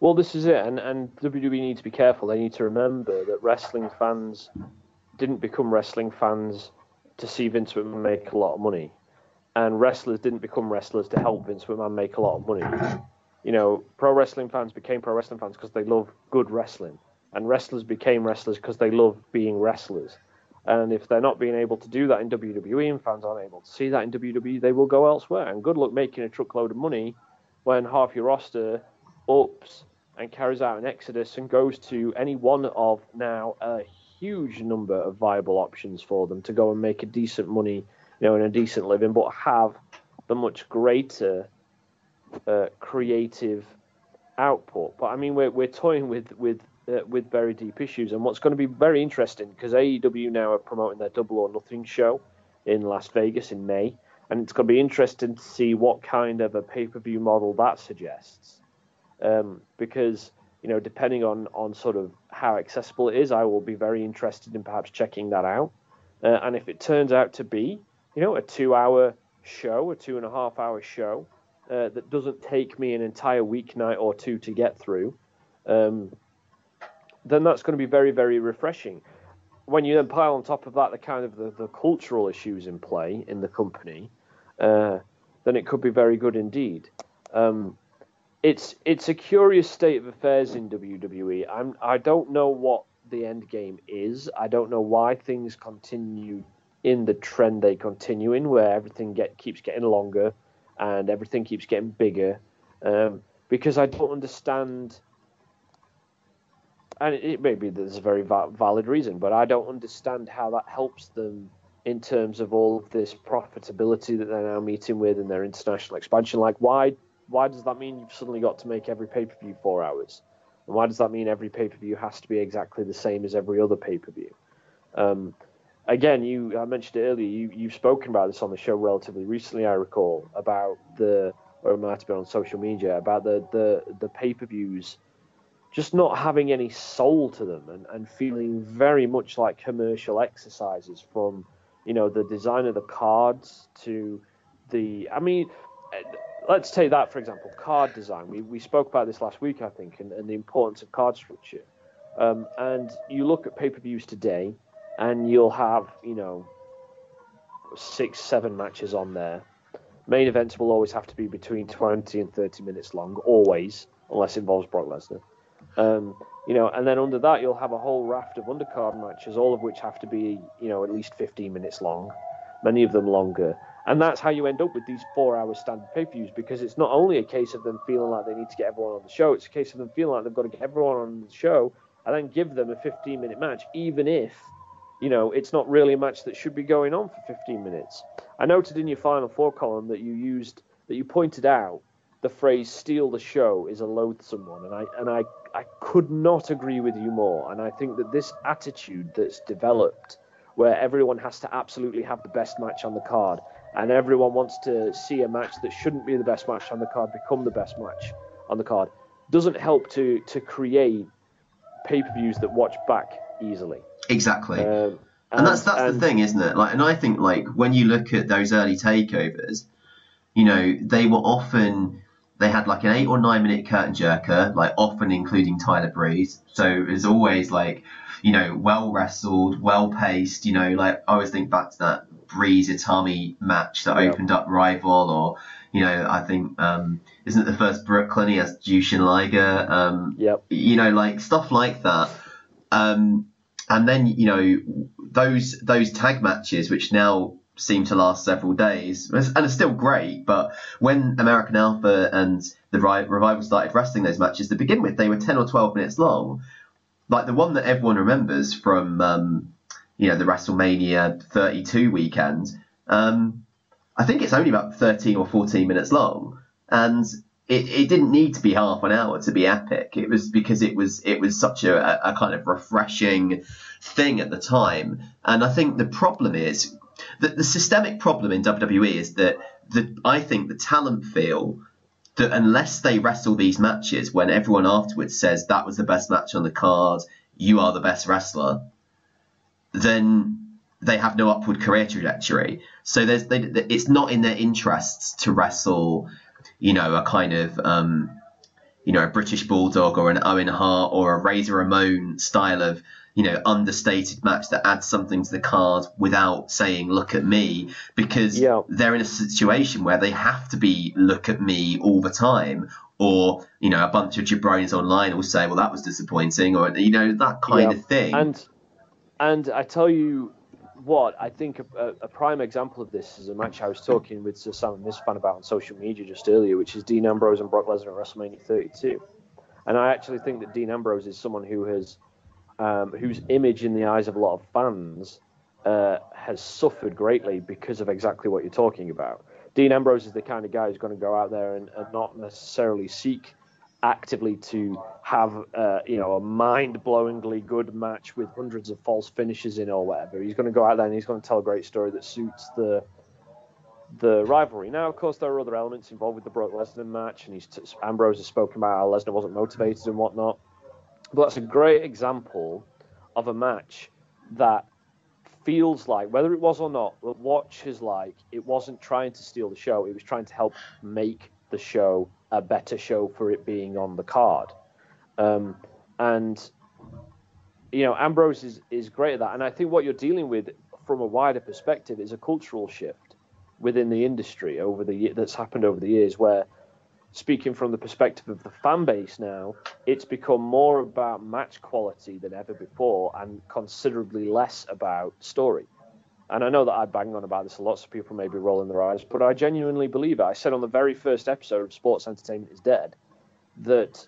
Well this is it. And, and WWE need to be careful. They need to remember that wrestling fans didn't become wrestling fans to see Vince McMahon make a lot of money, and wrestlers didn't become wrestlers to help Vince McMahon make a lot of money. You know, pro wrestling fans became pro wrestling fans because they love good wrestling, and wrestlers became wrestlers because they love being wrestlers. And if they're not being able to do that in WWE and fans aren't able to see that in WWE, they will go elsewhere. And good luck making a truckload of money when half your roster ups and carries out an exodus and goes to any one of now a huge number of viable options for them to go and make a decent money, you know, and a decent living, but have the much greater uh, creative output. But I mean, we're we're toying with with uh, with very deep issues, and what's going to be very interesting because AEW now are promoting their Double or Nothing show in Las Vegas in May, and it's going to be interesting to see what kind of a pay per view model that suggests, um, because you know, depending on on sort of how accessible it is, I will be very interested in perhaps checking that out. Uh, and if it turns out to be, you know, a two-hour show, a two and a half hour show, uh, that doesn't take me an entire weeknight or two to get through, um, then that's going to be very, very refreshing. When you then pile on top of that the kind of the, the cultural issues in play in the company, uh, then it could be very good indeed. Um, it's it's a curious state of affairs in WWE. I'm I don't know what the end game is. I don't know why things continue in the trend they continue in, where everything get keeps getting longer and everything keeps getting bigger. Um, because I don't understand, and it, it maybe there's a very va- valid reason, but I don't understand how that helps them in terms of all of this profitability that they're now meeting with in their international expansion. Like, why why does that mean you've suddenly got to make every pay per view four hours? And why does that mean every pay per view has to be exactly the same as every other pay per view? Um, again, you I mentioned it earlier. You you've spoken about this on the show relatively recently. I recall about the or it might have been on social media about the the the pay per views just not having any soul to them and, and feeling very much like commercial exercises from you know the design of the cards to the I mean let's take that for example, card design. We, we spoke about this last week, I think, and, and the importance of card structure. Um, and you look at pay per views today, and you'll have, you know, six, seven matches on there. Main events will always have to be between 20 and 30 minutes long, always, unless it involves Brock Lesnar. Um, you know, and then under that, you'll have a whole raft of undercard matches, all of which have to be, you know, at least 15 minutes long, many of them longer. And that's how you end up with these four hour standard pay per views because it's not only a case of them feeling like they need to get everyone on the show, it's a case of them feeling like they've got to get everyone on the show and then give them a 15 minute match, even if, you know, it's not really a match that should be going on for 15 minutes. I noted in your final four column that you used, that you pointed out the phrase steal the show is a loathsome one. And I, and I, I could not agree with you more. And I think that this attitude that's developed where everyone has to absolutely have the best match on the card and everyone wants to see a match that shouldn't be the best match on the card become the best match on the card doesn't help to to create pay-per-views that watch back easily.
Exactly. Um, and, and, that's that's and, the thing isn't it? Like and i think like when you look at those early takeovers you know they were often they had like an eight or nine minute curtain jerker like often including tyler breeze so it was always like you know well wrestled well paced you know like i always think back to that Breeze Itami match that opened up Rival, or you know, I think um, isn't it the first Brooklyn he has Jushin Liger? Um,
yep.
You know, like stuff like that. Um, and then you know those those tag matches, which now seem to last several days and are still great. But when American Alpha and the Revival started wrestling those matches to begin with, they were ten or twelve minutes long. Like the one that everyone remembers from um, you know the WrestleMania 32 weekend. Um, I think it's only about 13 or 14 minutes long, and it, it didn't need to be half an hour to be epic. It was because it was it was such a, a kind of refreshing thing at the time. And I think the problem is that the systemic problem in WWE is that the I think the talent feel that unless they wrestle these matches when everyone afterwards says that was the best match on the card, you are the best wrestler, then they have no upward career trajectory. So there's they, it's not in their interests to wrestle, you know, a kind of um, you know a British Bulldog or an Owen Hart or a Razor Ramon style of you know understated match that adds something to the card without saying look at me because yeah. they're in a situation where they have to be look at me all the time or you know a bunch of jabronis online will say well that was disappointing or you know that kind yeah. of thing
and and I tell you what, I think a, a, prime example of this is a match I was talking with Sir Sam Misfan about on social media just earlier, which is Dean Ambrose and Brock Lesnar at WrestleMania 32. And I actually think that Dean Ambrose is someone who has, um, whose image in the eyes of a lot of fans uh, has suffered greatly because of exactly what you're talking about. Dean Ambrose is the kind of guy who's going to go out there and, and not necessarily seek actively to have uh, you know a mind-blowingly good match with hundreds of false finishes in or whatever. He's going to go out there and he's going to tell a great story that suits the the rivalry. Now, of course, there are other elements involved with the Brock Lesnar match, and he's t- Ambrose has spoken about how Lesnar wasn't motivated and whatnot. But that's a great example of a match that feels like, whether it was or not, the watch is like it wasn't trying to steal the show. It was trying to help make the show a better show for it being on the card. Um, and you know, Ambrose is, is great at that. And I think what you're dealing with from a wider perspective is a cultural shift within the industry over the that's happened over the years where speaking from the perspective of the fan base now, it's become more about match quality than ever before and considerably less about story. And I know that I bang on about this a lot, so people may be rolling their eyes, but I genuinely believe it. I said on the very first episode of Sports Entertainment is Dead that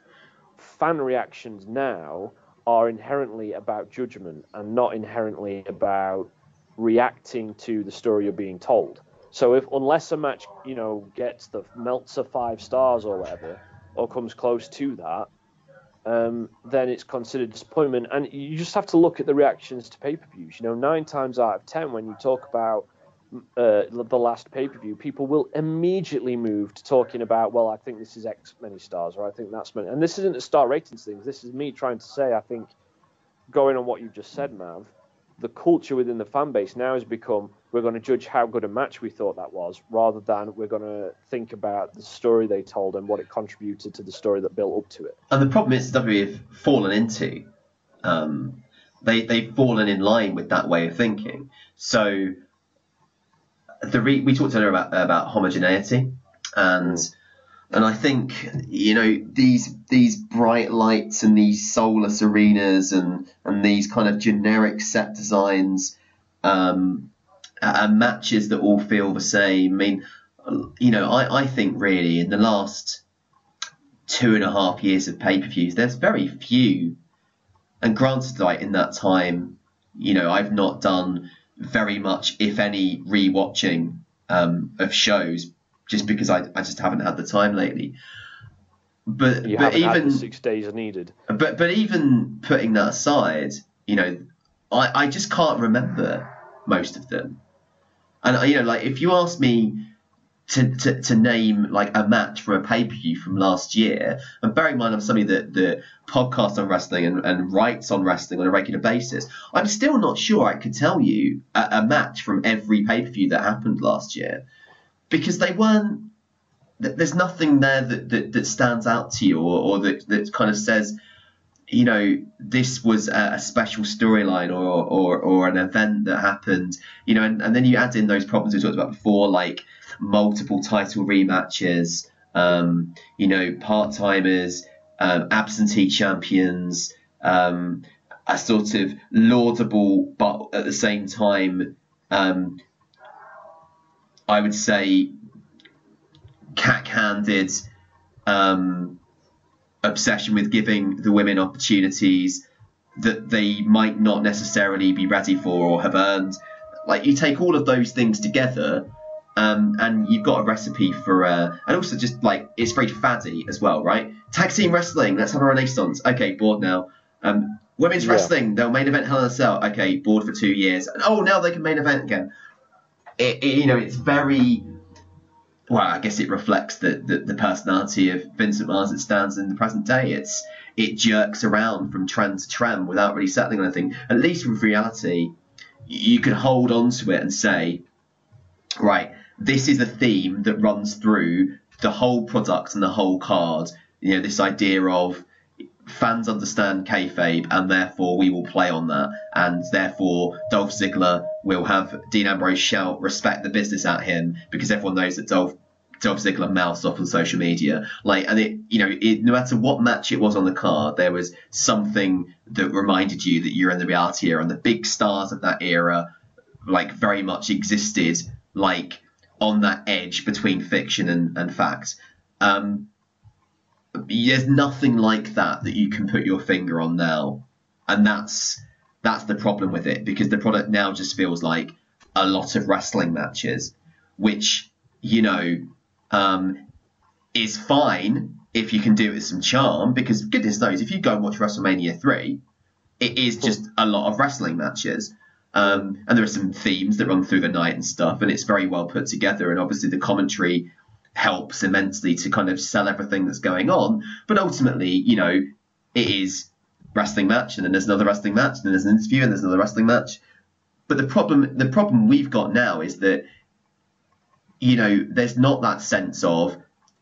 fan reactions now are inherently about judgment and not inherently about reacting to the story you're being told. So if unless a match, you know, gets the Meltzer five stars or whatever, or comes close to that, um, then it's considered disappointment. And you just have to look at the reactions to pay per views. You know, nine times out of ten, when you talk about uh, the last pay per view, people will immediately move to talking about, well, I think this is X many stars, or I think that's many. And this isn't a star ratings thing. This is me trying to say, I think, going on what you've just said, Mav, the culture within the fan base now has become we're going to judge how good a match we thought that was, rather than we're going to think about the story they told and what it contributed to the story that built up to it.
And the problem is WWE have fallen into. Um, they they've fallen in line with that way of thinking. So the re- we talked earlier about about homogeneity, and mm. And I think you know these these bright lights and these soulless arenas and and these kind of generic set designs. Um, and matches that all feel the same. I mean, you know, I, I think really in the last two and a half years of pay per views, there's very few. And granted, like in that time, you know, I've not done very much, if any, rewatching um, of shows just because I, I just haven't had the time lately. But
you
but even
six days needed.
But but even putting that aside, you know, I, I just can't remember most of them. And uh, you know, like if you ask me to, to, to name like a match from a pay per view from last year, and bearing in mind I'm somebody that, that podcasts on wrestling and, and writes on wrestling on a regular basis, I'm still not sure I could tell you a, a match from every pay per view that happened last year because they weren't. There's nothing there that, that, that stands out to you or, or that, that kind of says, you know, this was a, a special storyline or, or, or an event that happened, you know, and, and then you add in those problems we talked about before, like multiple title rematches, um, you know, part timers, um, absentee champions, um, a sort of laudable, but at the same time, um, I would say, cack handed. Um, obsession with giving the women opportunities that they might not necessarily be ready for or have earned. Like you take all of those things together, um, and you've got a recipe for, uh, and also just like it's very faddy as well, right? Tag team wrestling, let's have a renaissance. Okay, bored now. Um, women's yeah. wrestling, they'll main event Hell in a Cell. Okay, bored for two years. And, oh, now they can main event again. It, it, you know, it's very well, I guess it reflects the, the, the, personality of Vincent Mars that stands in the present day. It's it jerks around from trend to trend without really settling on anything. At least with reality, you can hold on to it and say, right, this is a theme that runs through the whole product and the whole card. You know, this idea of fans understand kayfabe and therefore we will play on that. And therefore Dolph Ziggler will have Dean Ambrose shout respect the business at him because everyone knows that Dolph Dolph Ziggler mouths off on social media. Like and it you know it, no matter what match it was on the card there was something that reminded you that you're in the reality era and the big stars of that era like very much existed like on that edge between fiction and, and fact um, there's nothing like that that you can put your finger on now, and that's that's the problem with it because the product now just feels like a lot of wrestling matches, which you know um, is fine if you can do it with some charm. Because goodness knows, if you go and watch WrestleMania three, it is just a lot of wrestling matches. Um, and there are some themes that run through the night and stuff, and it's very well put together. And obviously, the commentary helps immensely to kind of sell everything that's going on. But ultimately, you know, it is wrestling match, and then there's another wrestling match, and then there's an interview, and there's another wrestling match. but the problem the problem we've got now is that you know there's not that sense of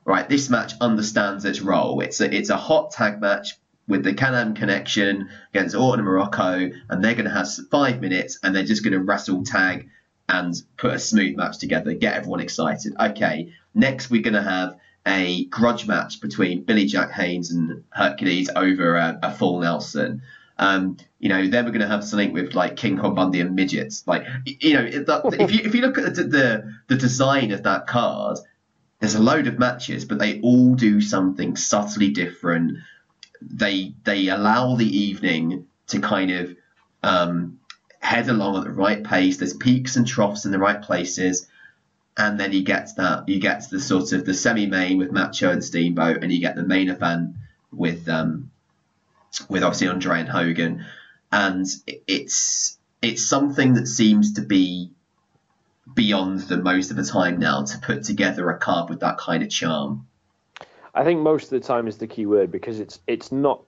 right this match understands its role. It's a it's a hot tag match with the Can-Am connection against Orton and Muraco, and they're going to have five minutes, and they're just going to wrestle tag and put a smooth match together, get everyone excited. Okay, next we're going to have a grudge match between Billy Jack Haynes and Hercules over a, a full Nelson. Um, you know, then we're going to have something with like King Kong Bundy and midgets. Like, you know, if, if you if you look at the, the the design of that card, there's a load of matches, but they all do something subtly different. They they allow the evening to kind of um, head along at the right pace. There's peaks and troughs in the right places, and then you get that you get the sort of the semi-main with Macho and Steamboat, and you get the main event with um, with obviously Andre and Hogan, and it's it's something that seems to be beyond the most of the time now to put together a card with that kind of charm.
I think most of the time is the key word because it's it's not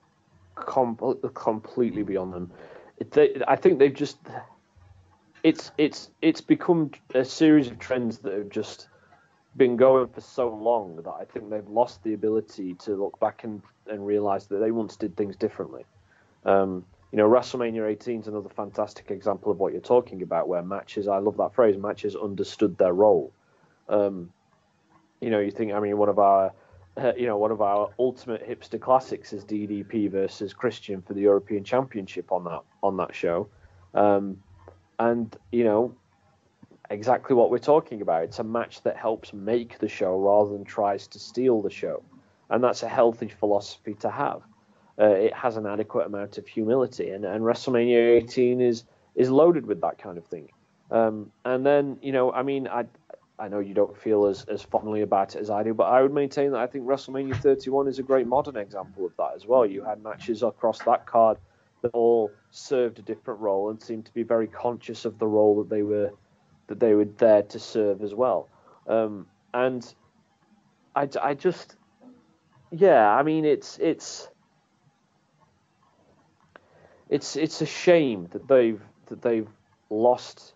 com- completely beyond them. They, I think they've just it's it's it's become a series of trends that have just been going for so long that I think they've lost the ability to look back and, and realize that they once did things differently. Um, you know, WrestleMania 18 is another fantastic example of what you're talking about, where matches, I love that phrase, matches understood their role. Um, you know, you think, I mean, one of our, uh, you know, one of our ultimate hipster classics is DDP versus Christian for the European Championship on that on that show, um, and you know, exactly what we're talking about. It's a match that helps make the show rather than tries to steal the show. And that's a healthy philosophy to have. Uh, it has an adequate amount of humility, and, and WrestleMania 18 is is loaded with that kind of thing. Um, and then, you know, I mean, I I know you don't feel as, as fondly about it as I do, but I would maintain that I think WrestleMania 31 is a great modern example of that as well. You had matches across that card all served a different role and seemed to be very conscious of the role that they were that they were there to serve as well. Um, and I, I just, yeah, I mean, it's it's it's it's a shame that they've that they've lost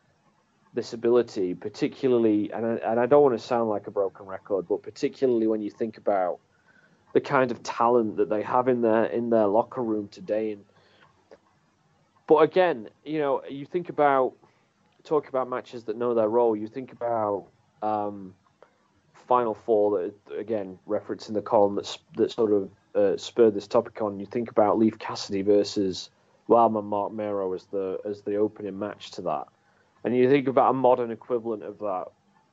this ability, particularly, and I, and I don't want to sound like a broken record, but particularly when you think about the kind of talent that they have in their in their locker room today. And but again, you know, you think about talk about matches that know their role, you think about um, Final Four that again referencing the column that that sort of uh, spurred this topic on. You think about Leif Cassidy versus Wildman Marc Mero as the as the opening match to that, and you think about a modern equivalent of that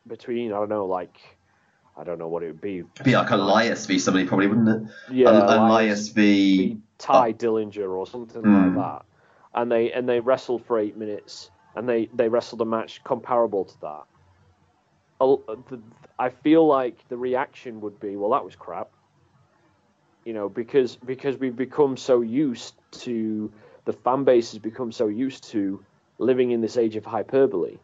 between I don't know like. I don't know what it would be.
It'd be like Elias v somebody, probably, wouldn't it?
Yeah,
Elias, Elias v.
Tye Dillinger or something mm. like that. And they and they wrestled for eight minutes and they, they wrestled a match comparable to that. I feel like the reaction would be, well, that was crap. You know, because because we've become so used to the fan base has become so used to living in this age of hyperbole.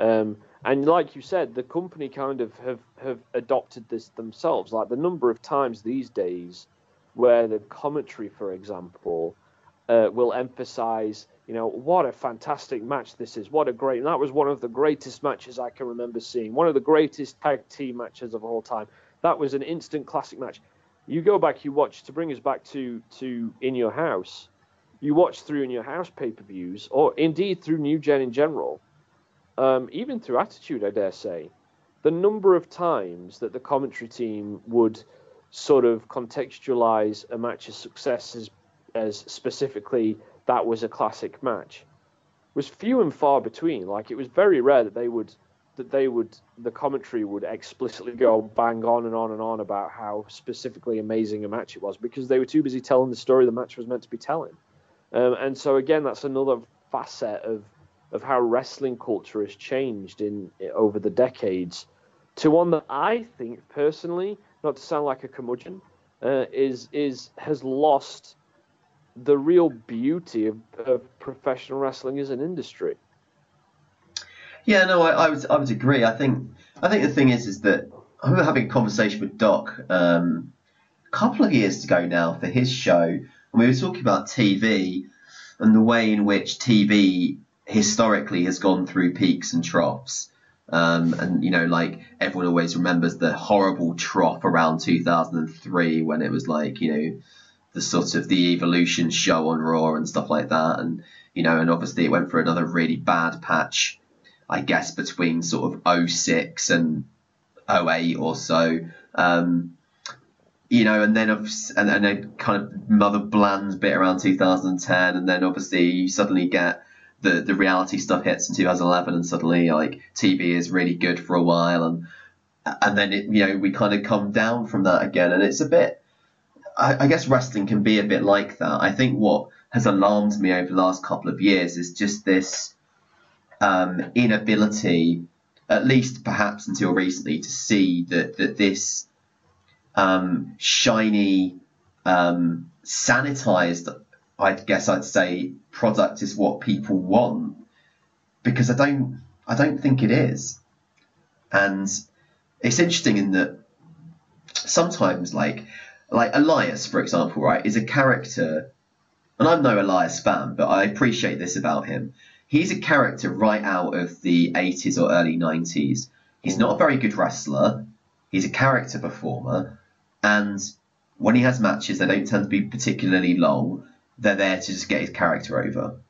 Um, and like you said, the company kind of have, have adopted this themselves. Like the number of times these days where the commentary, for example, uh, will emphasize you know, what a fantastic match this is. What a great, that was one of the greatest matches I can remember seeing. One of the greatest tag team matches of all time. That was an instant classic match. You go back, you watch to bring us back to to in your house. You watch through in your house pay per views, or indeed through New Gen in general, um, even through Attitude, I dare say. The number of times that the commentary team would sort of contextualize a match's success as, as specifically that was a classic match was few and far between. Like it was very rare that they would that they would the commentary would explicitly go bang on and on and on about how specifically amazing a match it was because they were too busy telling the story the match was meant to be telling. Um, and so again, that's another facet of of how wrestling culture has changed in over the decades to one that I think personally, not to sound like a curmudgeon, uh, is is has lost the real beauty of, of professional wrestling as an industry.
Yeah, no, I, I, would I would agree. I think I think the thing is is that I remember having a conversation with Doc um, a couple of years ago now for his show, and we were talking about TV and the way in which TV historically has gone through peaks and troughs. Um, and you know, like everyone always remembers the horrible trough around 2003 when it was like you know the sort of the evolution show on Raw and stuff like that, and you know, and obviously it went for another really bad patch, I guess between sort of 06 and 08 or so. Um, you know, and then and, and then kind of Mother Bland bit around 2010, and then obviously you suddenly get the the reality stuff hits in 2011, and suddenly like TV is really good for a while, and and then it, you know we kind of come down from that again, and it's a bit. I, I guess wrestling can be a bit like that. I think what has alarmed me over the last couple of years is just this um, inability, at least perhaps until recently, to see that that this um, shiny, um, sanitized, I guess I'd say, product is what people want, because I don't, I don't think it is, and it's interesting in that sometimes, like, like Elias, for example, right, is a character, and I'm no Elias fan, but I appreciate this about him. He's a character right out of the 80s or early 90s. He's not a very good wrestler. He's a character performer, and when he has matches, they don't tend to be particularly long. They're there to just get his character over.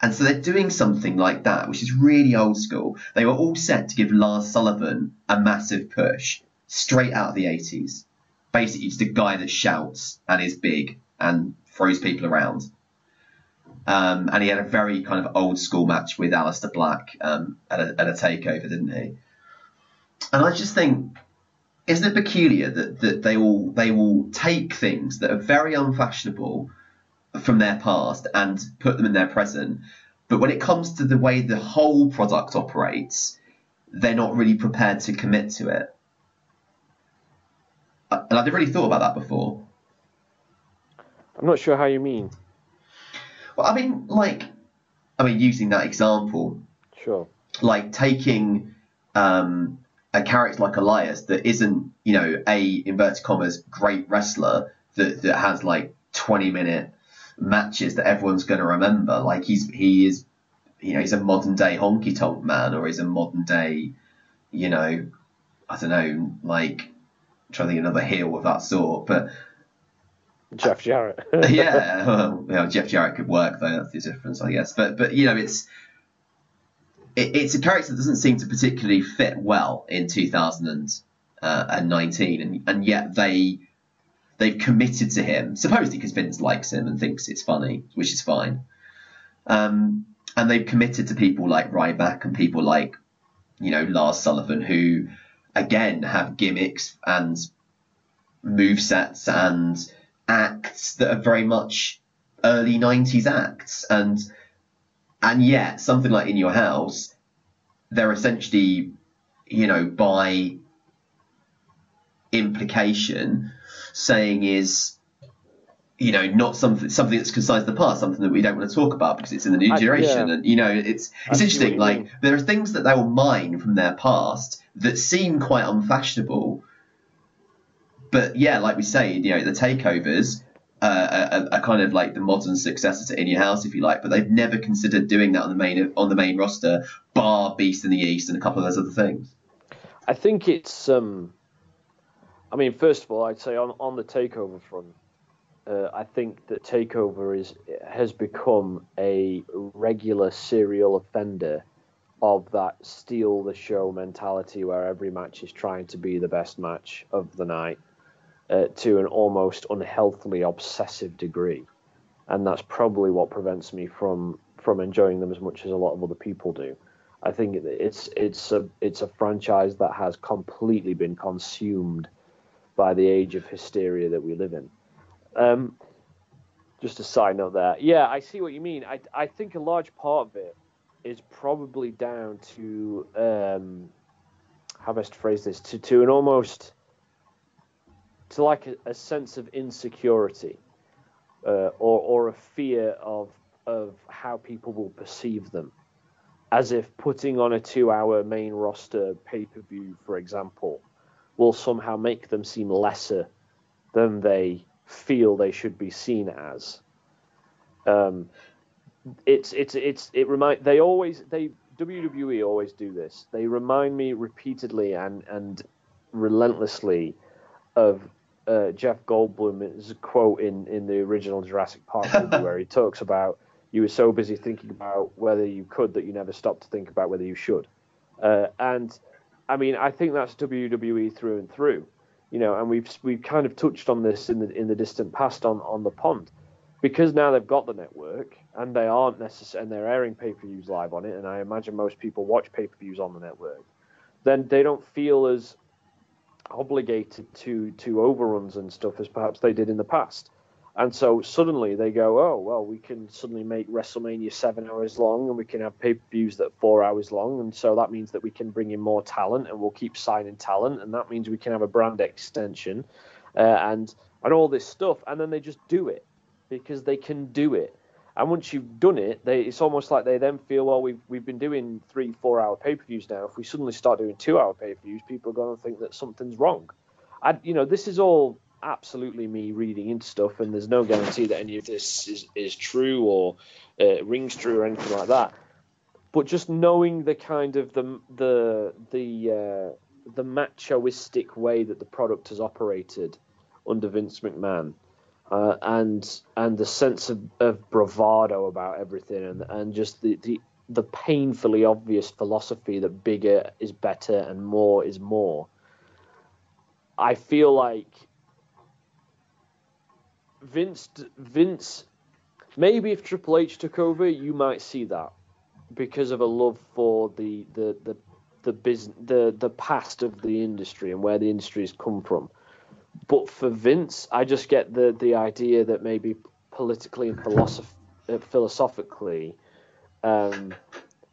And so they're doing something like that, which is really old school. They were all set to give Lars Sullivan a massive push straight out of the 80s. Basically, just a guy that shouts and is big and throws people around. Um, and he had a very kind of old school match with Aleister Black um, at, a, at a takeover, didn't he? And I just think isn't it peculiar that, that they will they will take things that are very unfashionable from their past and put them in their present, but when it comes to the way the whole product operates, they're not really prepared to commit to it. And I've really thought about that before.
I'm not sure how you mean.
Well, I mean, like, I mean, using that example,
Sure.
like taking um, a character like Elias that isn't, you know, a inverted commas great wrestler that, that has like 20 minute matches that everyone's going to remember. Like he's he is, you know, he's a modern day honky tonk man, or he's a modern day, you know, I don't know, like trying to think another heel of that sort, but
Jeff Jarrett.
yeah, well, you know, Jeff Jarrett could work though. That's the difference, I guess. But but you know, it's it, it's a character that doesn't seem to particularly fit well in 2019, and and yet they they've committed to him, supposedly because Vince likes him and thinks it's funny, which is fine. Um, and they've committed to people like Ryback and people like you know Lars Sullivan, who again have gimmicks and move sets and acts that are very much early 90s acts. And and yet something like in your house they're essentially you know by implication saying is you know not something something that's concise the past something that we don't want to talk about because it's in the new
I-
generation.
Yeah.
and you know it's it's
what
interesting like there are things that they will mine from their past that seem quite unfashionable but yeah like we say you know the takeovers uh, are, are kind of like the modern successor to In Your House, if you like, but they've never considered doing that on the main on the main roster, bar Beast in the East and a couple of those other things.
I think it's. Um, I mean, first of all, I'd say on, on the takeover front, uh, I think that takeover is has become a regular serial offender of that steal the show mentality, where every match is trying to be the best match of the night, uh, to an almost unhealthily obsessive degree, and that's probably what prevents me from from enjoying them as much as a lot of other people do. I think it's it's a it's a franchise that has completely been consumed by the age of hysteria that we live in. Um, just a side note there. Yeah, I see what you mean. I I think a large part of it is probably down to um, how best to phrase this to to an almost to like a, a sense of insecurity uh, or or a fear of of how people will perceive them as if putting on a two hour main roster pay per view, for example, will somehow make them seem lesser than they feel they should be seen as. Um, it's it's it's it remind they always they WWE always do this. They remind me repeatedly and and relentlessly of uh, Jeff Goldblum's quote in in the original Jurassic Park movie where he talks about you were so busy thinking about whether you could that you never stopped to think about whether you should. Uh, and I mean, I think that's WWE through and through. You know, and we've we've kind of touched on this in the in the distant past on on the pond because now they've got the network and they aren't necessarily and they're airing pay per views live on it, and I imagine most people watch pay per views on the network. Then they don't feel as obligated to to overruns and stuff as perhaps they did in the past. And so suddenly they go, oh well, we can suddenly make WrestleMania seven hours long, and we can have pay per views that are four hours long, and so that means that we can bring in more talent, and we'll keep signing talent, and that means we can have a brand extension, uh, and and all this stuff, and then they just do it because they can do it. And once you've done it, they, it's almost like they then feel, well, we've we've been doing three, four hour pay per views now. If we suddenly start doing two hour pay per views, people are going to think that something's wrong. I, you know, this is all absolutely me reading into stuff, and there's no guarantee that any of this is, is true or uh, rings true or anything like that. But just knowing the kind of the the the uh, the machoistic way that the product has operated under Vince McMahon, uh, and and the sense of, of bravado about everything, and and just the, the the painfully obvious philosophy that bigger is better and more is more. I feel like Vince Vince maybe if Triple H took over, you might see that because of a love for the the the the business the the past of the industry and where the industry has come from. But for Vince, I just get the the idea that maybe politically and philosoph- uh, philosophically, um,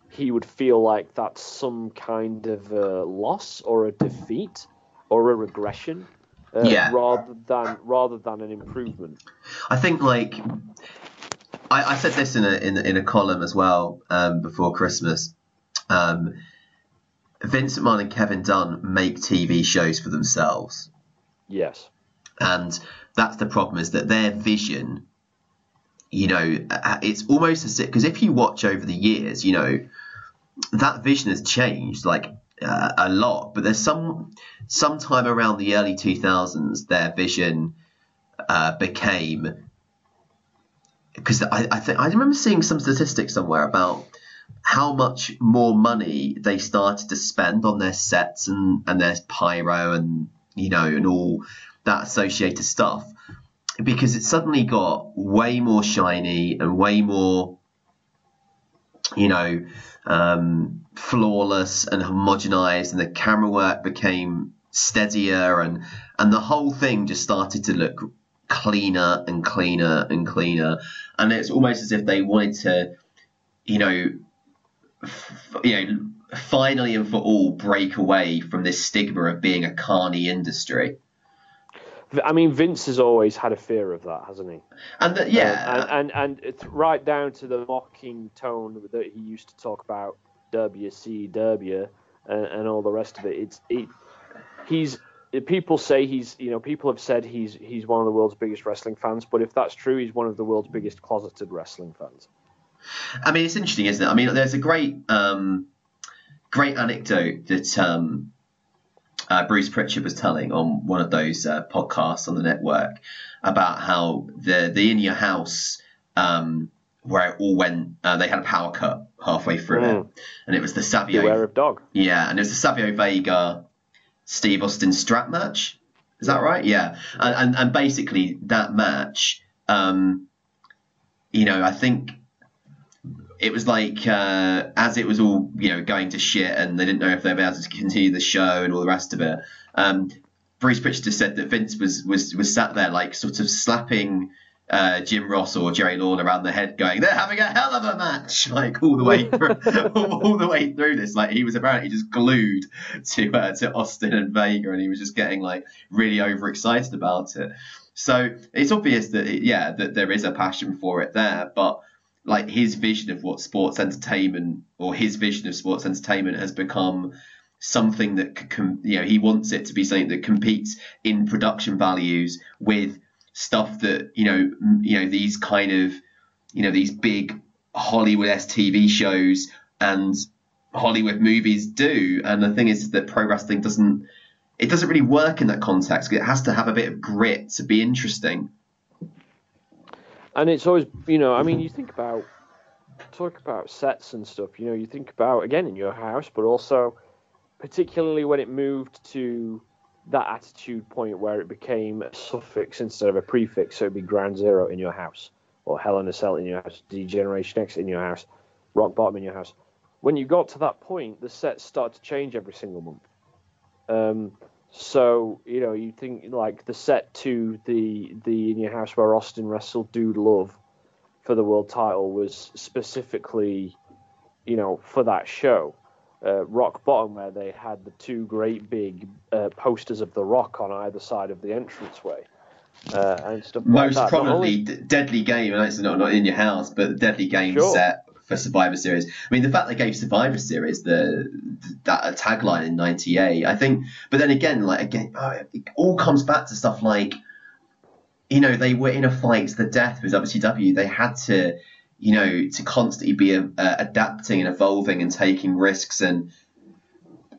he would feel like that's some kind of a loss or a defeat or a regression uh,
Yeah.
rather than rather than an improvement.
I think like I, I said this in a in, in a column as well um, before Christmas. Um, Vince McMahon and Kevin Dunn make TV shows for themselves,
Yes.
and that's the problem is that their vision, you know, uh, it's almost as if because if you watch over the years, you know, that vision has changed like uh, a lot. But there's some sometime around the early 2000s, their vision uh, became because I, I think I remember seeing some statistics somewhere about how much more money they started to spend on their sets and, and their pyro and you know and all that associated stuff because it suddenly got way more shiny and way more you know um, flawless and homogenized and the camera work became steadier and and the whole thing just started to look cleaner and cleaner and cleaner. And it's almost as if they wanted to you know f- you know finally and for all break away from this stigma of being a carny industry
I mean, Vince has always had a fear of that, hasn't he?
and that yeah
Uh, and, and and it's right down to the mocking tone that he used to talk about WCW and, and all the rest of it. It's it, he's people say he's you know people have said he's he's one of the world's biggest wrestling fans, but if that's true, he's one of the world's biggest closeted wrestling fans.
I mean, it's interesting, isn't it? I mean, there's a great, um, great anecdote that um, uh, Bruce Pritchard was telling on one of those uh, podcasts on the network about how the the in your house um, where it all went, uh, they had a power cut halfway through it, and it was the Savio,
Beware of dog.
yeah, and it was the Savio Vega, Steve Austin strap match. Is that right? Yeah, and and, and basically that match, um, you know, I think it was like uh, as it was all you know going to shit, and they didn't know if they'd be able to continue the show and all the rest of it. Um, Bruce Pritchard said that Vince was was was sat there like sort of slapping uh, Jim Ross or Jerry Lawler around the head, going, "They're having a hell of a match!" Like all the way through, all the way through this. Like he was apparently just glued to uh, to Austin and Vega, and he was just getting like really overexcited about it. So it's obvious that yeah, that there is a passion for it there, but like his vision of what sports entertainment or his vision of sports entertainment has become something that com- you know he wants it to be something that competes in production values with stuff that you know you know these kind of you know these big Hollywood TV shows and Hollywood movies do. And the thing is that pro wrestling doesn't it doesn't really work in that context. It has to have a bit of grit to be interesting.
And it's always, you know, I mean, you think about talk about sets and stuff. You know, you think about again in your house, but also particularly when it moved to that attitude point where it became a suffix instead of a prefix. So it'd be Ground Zero in your house, or Hell in a Cell in your house, D-Generation X in your house, Rock Bottom in your house. When you got to that point, the sets start to change every single month. Um, so you know, you think like the set to the the in your house where Austin wrestled Dude Love for the world title was specifically, you know, for that show. Uh, rock bottom where they had the two great big uh, posters of the Rock on either side of the entranceway. Uh, and stuff
Most
like
probably only... Deadly Game, and it's not not in your house, but Deadly Game sure. set for Survivor Series. I mean, the fact they gave Survivor Series the that tagline in '98, I think. But then again, like again, oh, it all comes back to stuff like, you know, they were in a fight to the death with WCW. They had to, you know, to constantly be uh, adapting and evolving and taking risks and.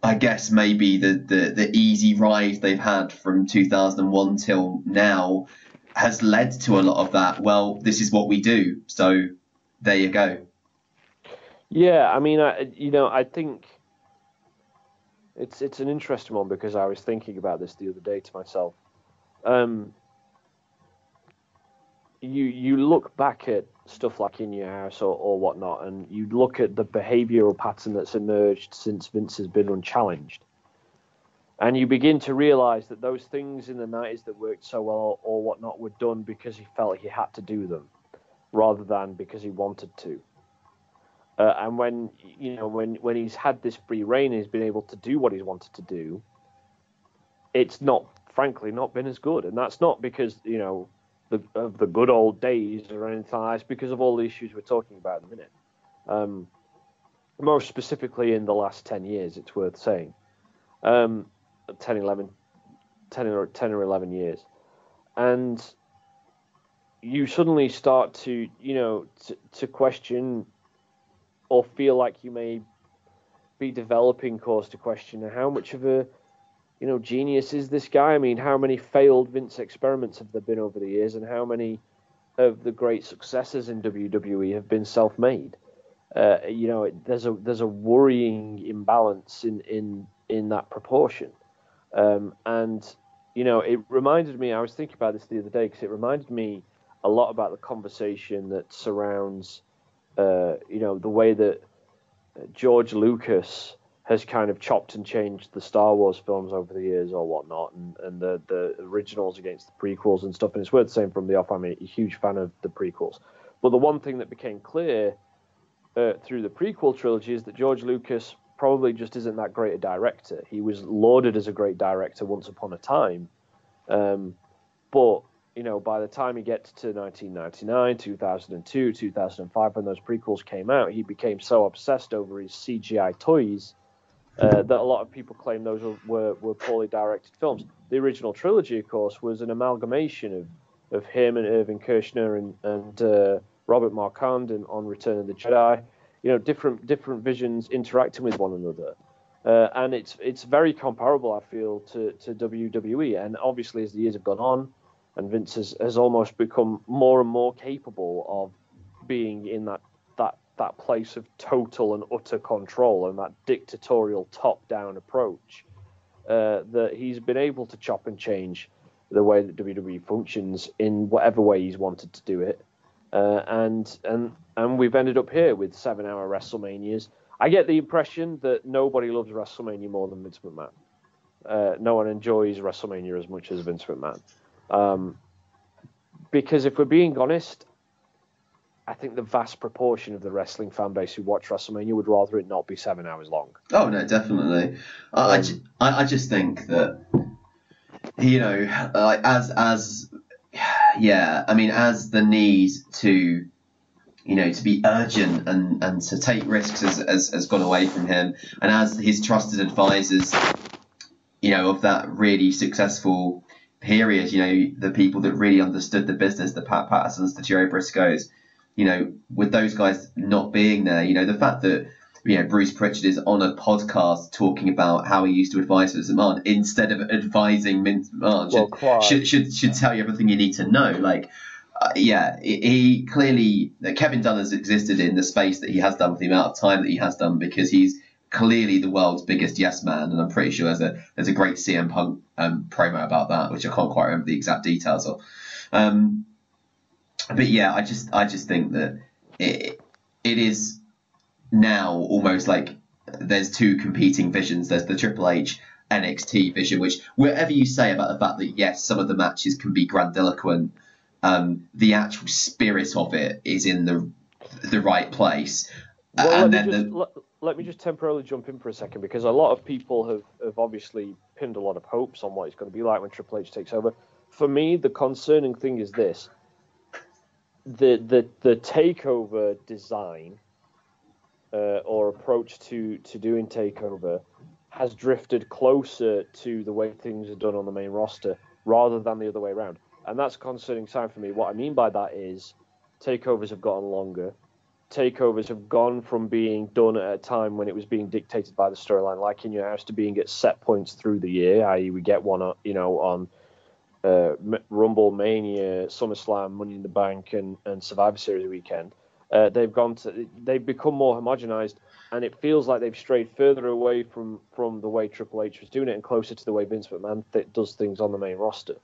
I guess maybe the, the, the easy ride they've had from 2001 till now has led to a lot of that. Well, this is what we do, so there you go.
Yeah, I mean, I, you know, I think it's it's an interesting one because I was thinking about this the other day to myself. Um, you you look back at stuff like in your house or, or whatnot, and you look at the behavioural pattern that's emerged since Vince has been unchallenged, and you begin to realise that those things in the nineties that worked so well or whatnot were done because he felt he had to do them, rather than because he wanted to. Uh, and when you know when when he's had this free reign he's been able to do what he's wanted to do, it's not frankly not been as good. And that's not because you know the, of the good old days or anything. It's because of all the issues we're talking about in a minute. Um, most specifically in the last 10 years, it's worth saying. Um, 10, 11, 10 or, 10 or 11 years. And you suddenly start to, you know, to question or feel like you may be developing cause to question how much of a you know genius is this guy? I mean, how many failed Vince experiments have there been over the years, and how many of the great successes in WWE have been self-made? Uh, you know, it, there's a there's a worrying imbalance in in in that proportion, um, and you know, it reminded me. I was thinking about this the other day because it reminded me a lot about the conversation that surrounds uh, you know, the way that George Lucas has kind of chopped and changed the Star Wars films over the years or whatnot, and, and the, the originals against the prequels and stuff. And it's worth saying from the off, I'm a huge fan of the prequels. But the one thing that became clear uh, through the prequel trilogy is that George Lucas probably just isn't that great a director. He was lauded as a great director once upon a time, um, but you know, by the time he gets to 1999, 2002, 2005, when those prequels came out, he became so obsessed over his CGI toys uh, that a lot of people claim those were, were, poorly directed films. The original trilogy, of course, was an amalgamation of, of him and Irvin Kershner and, and uh, Robert Marquand and on Return of the Jedi. You know, different different visions interacting with one another. Uh, and it's it's very comparable, I feel, to, to WWE. And obviously, as the years have gone on, and Vince has, has almost become more and more capable of being in that that that place of total and utter control and that dictatorial top-down approach uh, that he's been able to chop and change the way that WWE functions in whatever way he's wanted to do it. Uh, and and and we've ended up here with seven-hour WrestleManias. I get the impression that nobody loves WrestleMania more than Vince McMahon. Uh, no one enjoys WrestleMania as much as Vince McMahon. Um, because if we're being honest, I think the vast proportion of the wrestling fan base who watch WrestleMania would rather it not be seven hours long.
Oh no, definitely. I, um, I, I, just think that you know, like as as yeah, I mean, as the need to you know to be urgent and and to take risks has, has, has gone away from him, and as his trusted advisors, you know, of that really successful period, you know, the people that really understood the business, the Pat Pattersons, the Jerry Briscoes, you know, with those guys not being there, you know, the fact that you know Bruce Prichard is on a podcast talking about how he used to advise for McMahon instead of advising Vince McMahon should,
Well,
should, should should tell you everything you need to know. Like, uh, yeah, he- he clearly Kevin Dunn has existed in the space that he has done for the amount of time that he has done because he's clearly the world's biggest yes man, and I'm pretty sure there's a there's a great CM Punk um, promo about that, which I can't quite remember the exact details of. Um, but yeah, I just I just think that it it is now almost like there's two competing visions. There's the Triple H NXT vision, which whatever you say about the fact that yes, some of the matches can be grandiloquent, um, the actual spirit of it is in the the right place.
Well,
and then
just,
the,
let, me just temporarily jump in for a second because a lot of people have, have obviously pinned a lot of hopes on what it's going to be like when Triple H takes over. For me, the concerning thing is this: the the the takeover design uh, or approach to to doing takeover has drifted closer to the way things are done on the main roster rather than the other way around, and that's a concerning sign for me. What I mean by that is takeovers have gotten longer takeovers have gone from being done at a time when it was being dictated by the storyline, like in your house, to being at set points through the year. I.e., we get one, you know, on uh, Rumble, Mania, SummerSlam, Money in the Bank, and, and Survivor Series weekend. Uh, they've gone to, they've become more homogenized, and it feels like they've strayed further away from from the way Triple H was doing it, and closer to the way Vince McMahon th- does things on the main roster.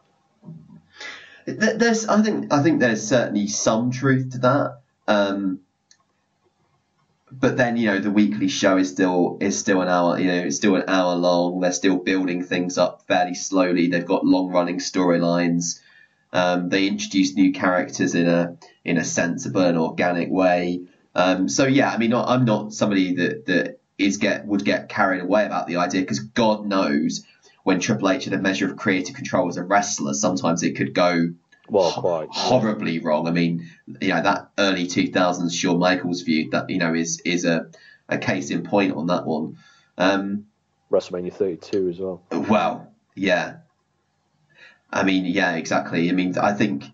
There's, I think, I think there's certainly some truth to that. Um, but then, you know, the weekly show is still is still an hour. You know, it's still an hour long. They're still building things up fairly slowly. They've got long running storylines. Um, they introduce new characters in a in a sensible and organic way. Um, so yeah, I mean, not, I'm not somebody that that is get would get carried away about the idea because God knows when Triple H had a measure of creative control as a wrestler, sometimes it could go
Well, quite.
horribly wrong. I mean, you know that early 2000s Shawn Michaels feud that you know is is a, a case in point on that one. Um,
WrestleMania 32 as well.
well, yeah. I mean, yeah, exactly. I mean, I think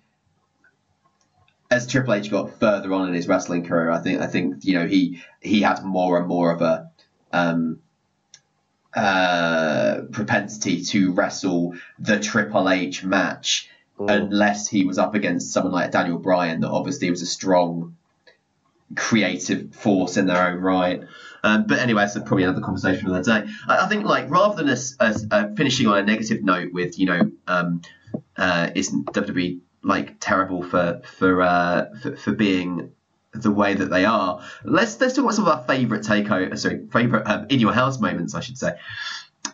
as Triple H got further on in his wrestling career, I think I think you know he he had more and more of a um, uh, propensity to wrestle the Triple H match
Mm.
unless he was up against someone like Daniel Bryan, that obviously was a strong creative force in their own right. Um, but anyway, that's probably another conversation for another day. I, I think like rather than us, us uh, finishing on a negative note with you know um, uh, isn't WWE like terrible for for, uh, for for being the way that they are. Let's let's talk about some of our favourite takeover, sorry, favourite um, in your house moments, I should say.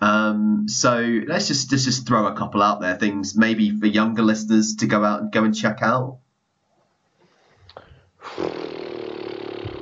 Um, so let's just, just just throw a couple out there, things maybe for younger listeners to go out and go and check out.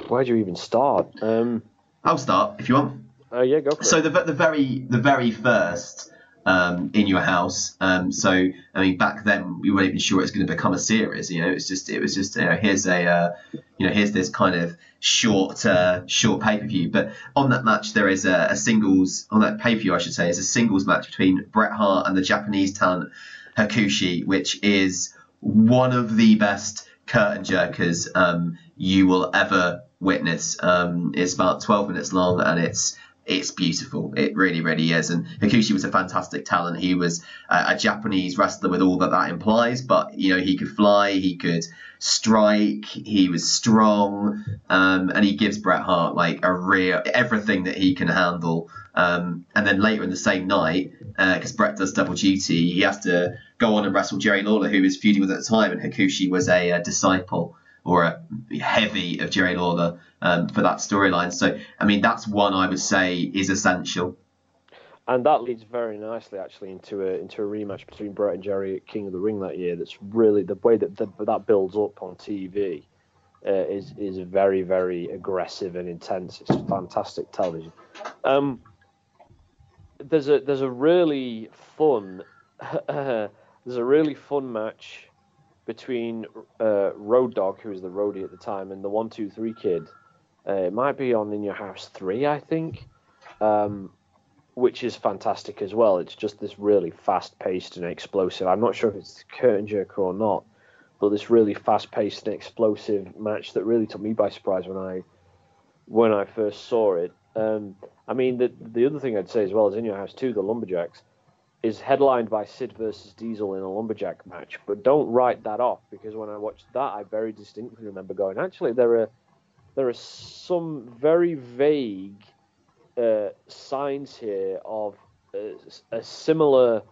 Where do you even start? Um,
I'll start if you want.
uh, yeah, go for
So
it.
the the very the very first um, in your house. Um, so I mean, back then we weren't even sure it's going to become a series. You know, it's just it was just you know here's a uh, you know here's this kind of short uh, short pay per view. But on that match there is a, a singles on that pay per view I should say is a singles match between Bret Hart and the Japanese talent Hakushi, which is one of the best curtain jerkers um, you will ever witness. Um, it's about 12 minutes long and it's it's beautiful. It really, really is. And Hakushi was a fantastic talent. He was a, a Japanese wrestler with all that that implies, but you know he could fly, he could strike, he was strong, um, and he gives Bret Hart like a real everything that he can handle. Um, and then later in the same night, because Bret does double duty, he has to go on and wrestle Jerry Lawler, who was feuding with at the time, and Hakushi was a, uh disciple or a heavy of Jerry Lawler um, for that storyline. So, I mean, that's one I would say is essential.
And that leads very nicely, actually, into a into a rematch between Bret and Jerry at King of the Ring that year. That's really the way that the, that builds up on TV uh, is is very very aggressive and intense. It's fantastic television. Um, there's a there's a really fun there's a really fun match between uh, Road Dog, who was the roadie at the time, and the One Two Three Kid. Uh, it might be on In Your House Three, I think. Um, which is fantastic as well. It's just this really fast paced and explosive. I'm not sure if it's curtain jerker or not, but this really fast-paced and explosive match that really took me by surprise when I when I first saw it. Um, I mean, the the other thing I'd say as well is in your house too, the Lumberjacks is headlined by Sid versus Diesel in a lumberjack match. But don't write that off because when I watched that, I very distinctly remember going, actually, there are there are some very vague uh, signs here of a, a, similar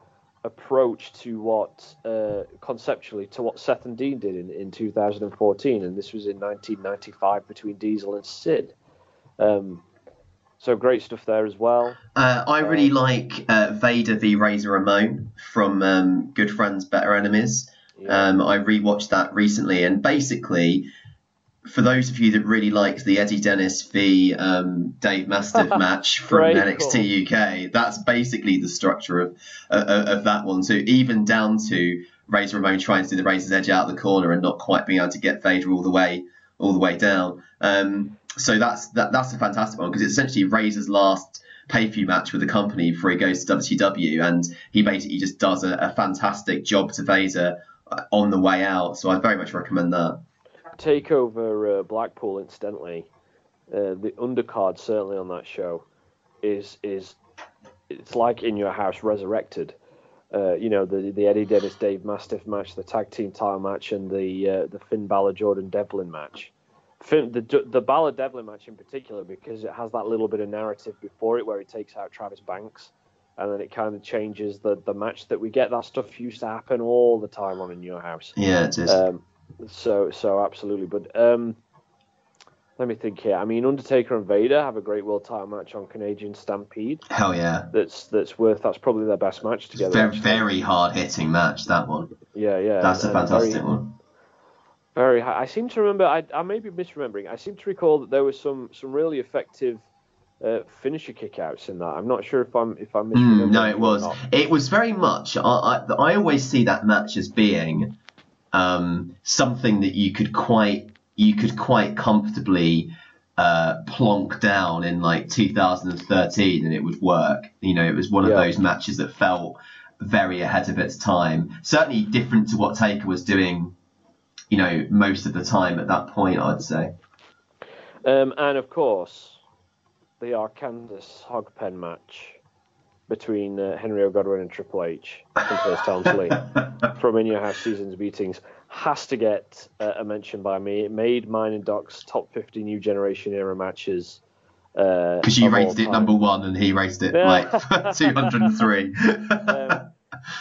approach to what uh, conceptually to what Seth and Dean did in, in 2014, and this was in 1995 between Diesel and Sid. Um, so great stuff there as well.
Uh, I really um, like uh, Vader v Razor Ramon from um, Good Friends Better Enemies. Yeah. Um, I rewatched that recently, and basically, for those of you that really liked the Eddie Dennis v um, Dave Mastiff match from NXT cool. UK, that's basically the structure of, uh, of that one. So even down to Razor Ramon trying to do the Razor's Edge out of the corner and not quite being able to get Vader all the way all the way down. Um, so that's that, that's a fantastic one because it's essentially Razor's last pay per view match with the company before he goes to WCW, and he basically just does a, a fantastic job to Vader uh, on the way out. So I very much recommend that.
Takeover uh, Blackpool, incidentally, uh, the undercard certainly on that show is is it's like in your house resurrected. Uh, you know the the Eddie Dennis Dave Mastiff match, the tag team title match, and the uh, the Finn Balor Jordan Devlin match the the Balor Devlin match in particular because it has that little bit of narrative before it where he takes out Travis Banks, and then it kind of changes the the match that we get. That stuff used to happen all the time on in your house.
Yeah, it is.
Um, so so absolutely, but um, let me think here. I mean, Undertaker and Vader have a great world title match on Canadian Stampede.
Hell yeah.
That's that's worth. That's probably their best match together.
Very, very hard hitting match that one.
Yeah, yeah.
That's a fantastic very, one
very high. I seem to remember. I, I may be misremembering. I seem to recall that there was some some really effective uh, finisher kickouts in that. I'm not sure if I'm if I'm misremembering.
Mm, no, it was. It was very much. I, I, I always see that match as being um, something that you could quite you could quite comfortably uh, plonk down in like 2013 and it would work. You know, it was one of yeah. those matches that felt very ahead of its time. Certainly different to what Taker was doing you know, most of the time at that point, I'd say.
Um, and of course, the Arkansas Hogpen match between uh, Henry O. Godwinn and Triple H and First Townsley from In Your House Seasons Beatings has to get uh, a mention by me. It made mine and Doc's top 50 new generation era matches.
Because uh, you rated it number one and he rated it like 203.
um,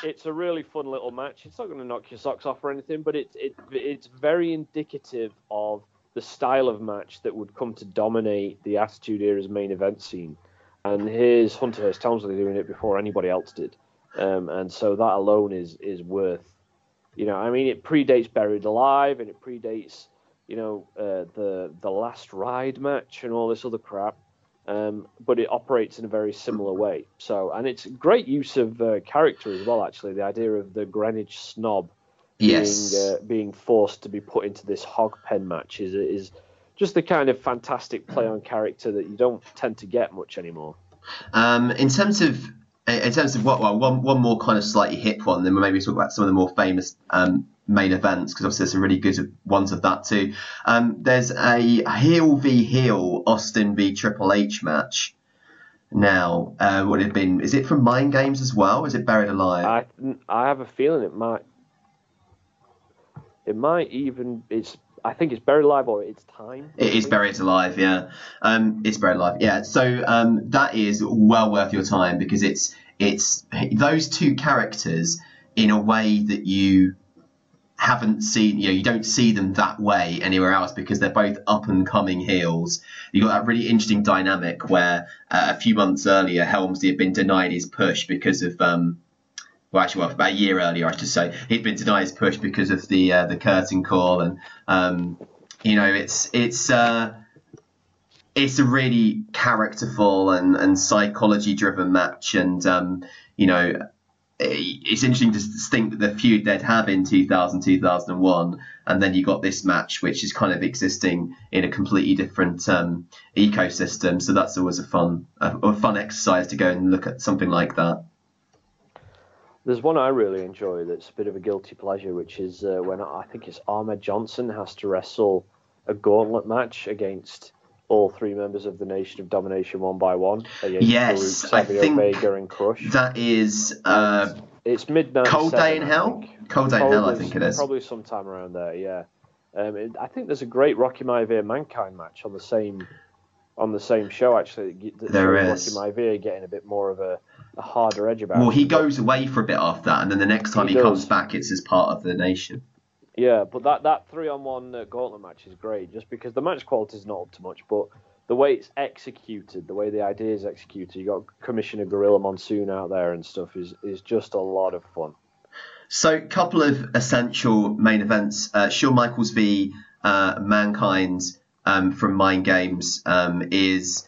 it's a really fun little match. It's not going to knock your socks off or anything, but it's it, it's very indicative of the style of match that would come to dominate the Attitude Era's main event scene. And here's Hunter Hearst Helmsley doing it before anybody else did, um, and so that alone is is worth. You know, I mean, it predates Buried Alive, and it predates, you know, uh, the the Last Ride match and all this other crap um, but it operates in a very similar way. So, and it's great use of uh, character as well. Actually, the idea of the Greenwich snob
yes.
being uh, being forced to be put into this hog pen match is is just the kind of fantastic play on character that you don't tend to get much anymore.
Um, in terms of in terms of what well, one one more kind of slightly hip one, then we maybe talk about some of the more famous um, main events because obviously there's some really good ones of that too. Um, there's a heel v heel Austin v Triple H match. Now, uh, would it have been? Is it from Mind Games as well? Is it Buried Alive?
I I have a feeling it might. It might even it's. I think it's Buried Alive or it's Time.
It is Buried Alive, yeah. Um, it's Buried Alive, yeah. So um, that is well worth your time because it's it's those two characters in a way that you haven't seen, you know, you don't see them that way anywhere else because they're both up and coming heels. You got that really interesting dynamic where uh, a few months earlier Helmsley had been denied his push because of, um, well, actually, well, about a year earlier, I should say, he'd been denied his push because of the uh, the curtain call, and um, you know, it's it's. Uh, it's a really characterful and, and psychology driven match and um, you know it's interesting to think that the feud they'd have in 2000 2001 and then you got this match which is kind of existing in a completely different um, ecosystem so that's always a fun a, a, fun exercise to go and look at something like that
There's one I really enjoy that's a bit of a guilty pleasure, which is uh, when I think it's Ahmed Johnson has to wrestle a gauntlet match against all three members of the Nation of Domination one by one.
Yes,
Farouk,
I think
Vega and Crush.
That is uh,
It's midnight.
Cold Day in Hell. Cold Day in Hell, I think it is.
Probably sometime around there, yeah. Um, it, I think there's a great Rocky Maivia Mankind match on the same on the same show actually.
There.
Rocky Maivia getting a bit more of a, a harder edge about.
Well, he goes away for a bit after that, and then the next time
He
he, comes back, it's as part of the nation.
Yeah, but that, that three on one uh, gauntlet match is great just because the match quality is not up to much, but the way it's executed, the way the idea is executed, you got Commissioner Gorilla Monsoon out there and stuff is is just a lot of fun.
So, couple of essential main events: uh, Shawn Michaels v uh, Mankind um, from Mind Games um, is,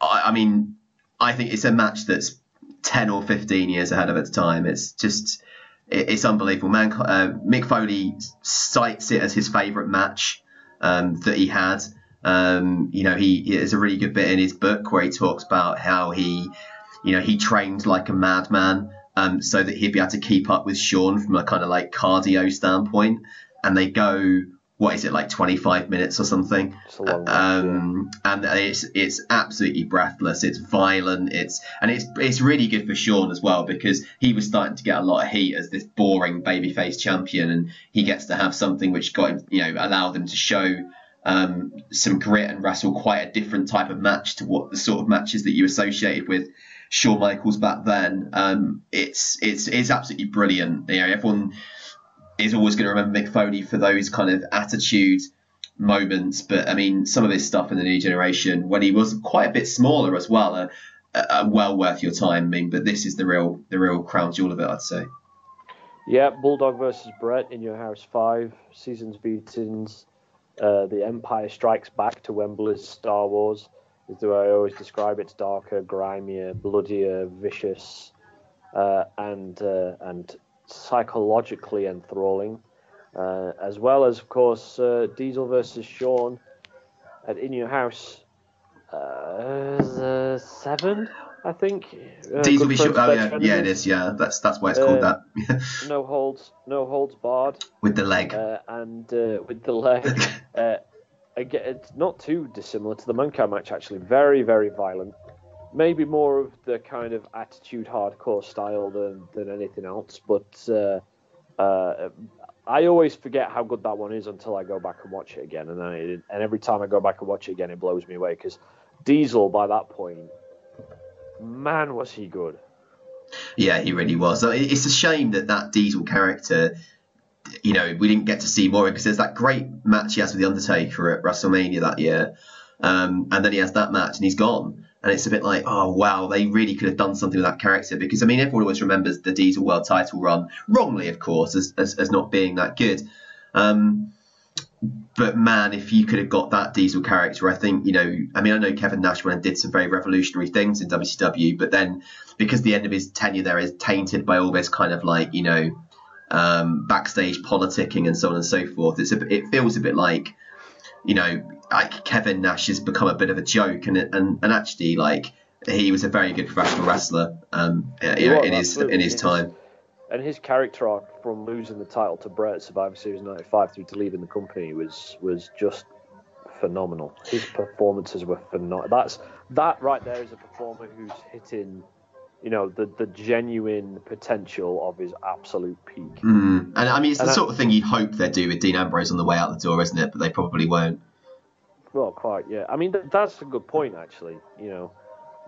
I, I mean, I think it's a match that's ten or fifteen years ahead of its time. It's just, it, it's unbelievable. Man, uh, Mick Foley cites it as his favourite match um, that he had. Um, you know, he there's a really good bit in his book where he talks about how he, you know, he trained like a madman um, so that he'd be able to keep up with Shawn from a kind of like cardio standpoint. And they go, what is it, like 25 minutes or something?
It's a long match, yeah.
Um, and it's it's absolutely breathless. It's violent. It's and it's it's really good for Shawn as well because he was starting to get a lot of heat as this boring babyface champion, and he gets to have something which got him, you know, allowed him to show um, some grit and wrestle quite a different type of match to what the sort of matches that you associated with Shawn Michaels back then. Um, it's it's it's absolutely brilliant. You know, everyone is always going to remember Mick Foley for those kind of attitude moments. But I mean, some of his stuff in the new generation when he was quite a bit smaller as well, are, are well worth your time. I mean, but this is the real the real crown jewel of it, I'd say.
Yeah, Bulldog versus Bret in your house five seasons beatings. Uh, the Empire Strikes Back to Wembley's Star Wars is the way I always describe it. It's darker, grimier, bloodier, vicious, uh, and uh, and psychologically enthralling, uh, as well as of course uh, Diesel versus Shawn at In Your House uh, seven, I think. Uh,
Diesel be sure. Oh yeah, yeah, it is. Yeah, that's that's why it's called
Uh,
that.
No holds, no holds barred
With the leg.
uh, and uh, with the leg. uh, again, it's not too dissimilar to the Mankind match, actually. Very, very violent. Maybe more of the kind of attitude hardcore style than, than anything else, but uh, uh, I always forget how good that one is until I go back and watch it again. And, I, and every time I go back and watch it again, it blows me away because Diesel, by that point, man, was he good.
Yeah, he really was. It's a shame that that Diesel character, you know, we didn't get to see more because there's that great match he has with the Undertaker at WrestleMania that year, um, and then he has that match and he's gone. And it's a bit like, oh wow, they really could have done something with that character because I mean, everyone always remembers the Diesel World Title run, wrongly of course, as as, as not being that good. Um, but man, if you could have got that Diesel character, I think you know. I mean, I know Kevin Nash went and did some very revolutionary things in WCW, but then because the end of his tenure there is tainted by all this kind of like you know um, backstage politicking and so on and so forth, it's a, it feels a bit like you know like Kevin Nash has become a bit of a joke, and and and actually like he was a very good professional wrestler um, you know,
was,
in his
absolutely.
in his time.
and his character arc from losing the title to Bret at Survivor Series '95 through to leaving the company was was just phenomenal. His performances were phenomenal. That's that right there is a performer who's hitting, you know, the the genuine potential of his absolute peak.
Mm. And I mean, it's the
And I-
sort of thing you'd hope they'd do with Dean Ambrose on the way out the door, isn't it? But they probably won't.
Well, quite, yeah. I mean, th- that's a good point, actually. You know,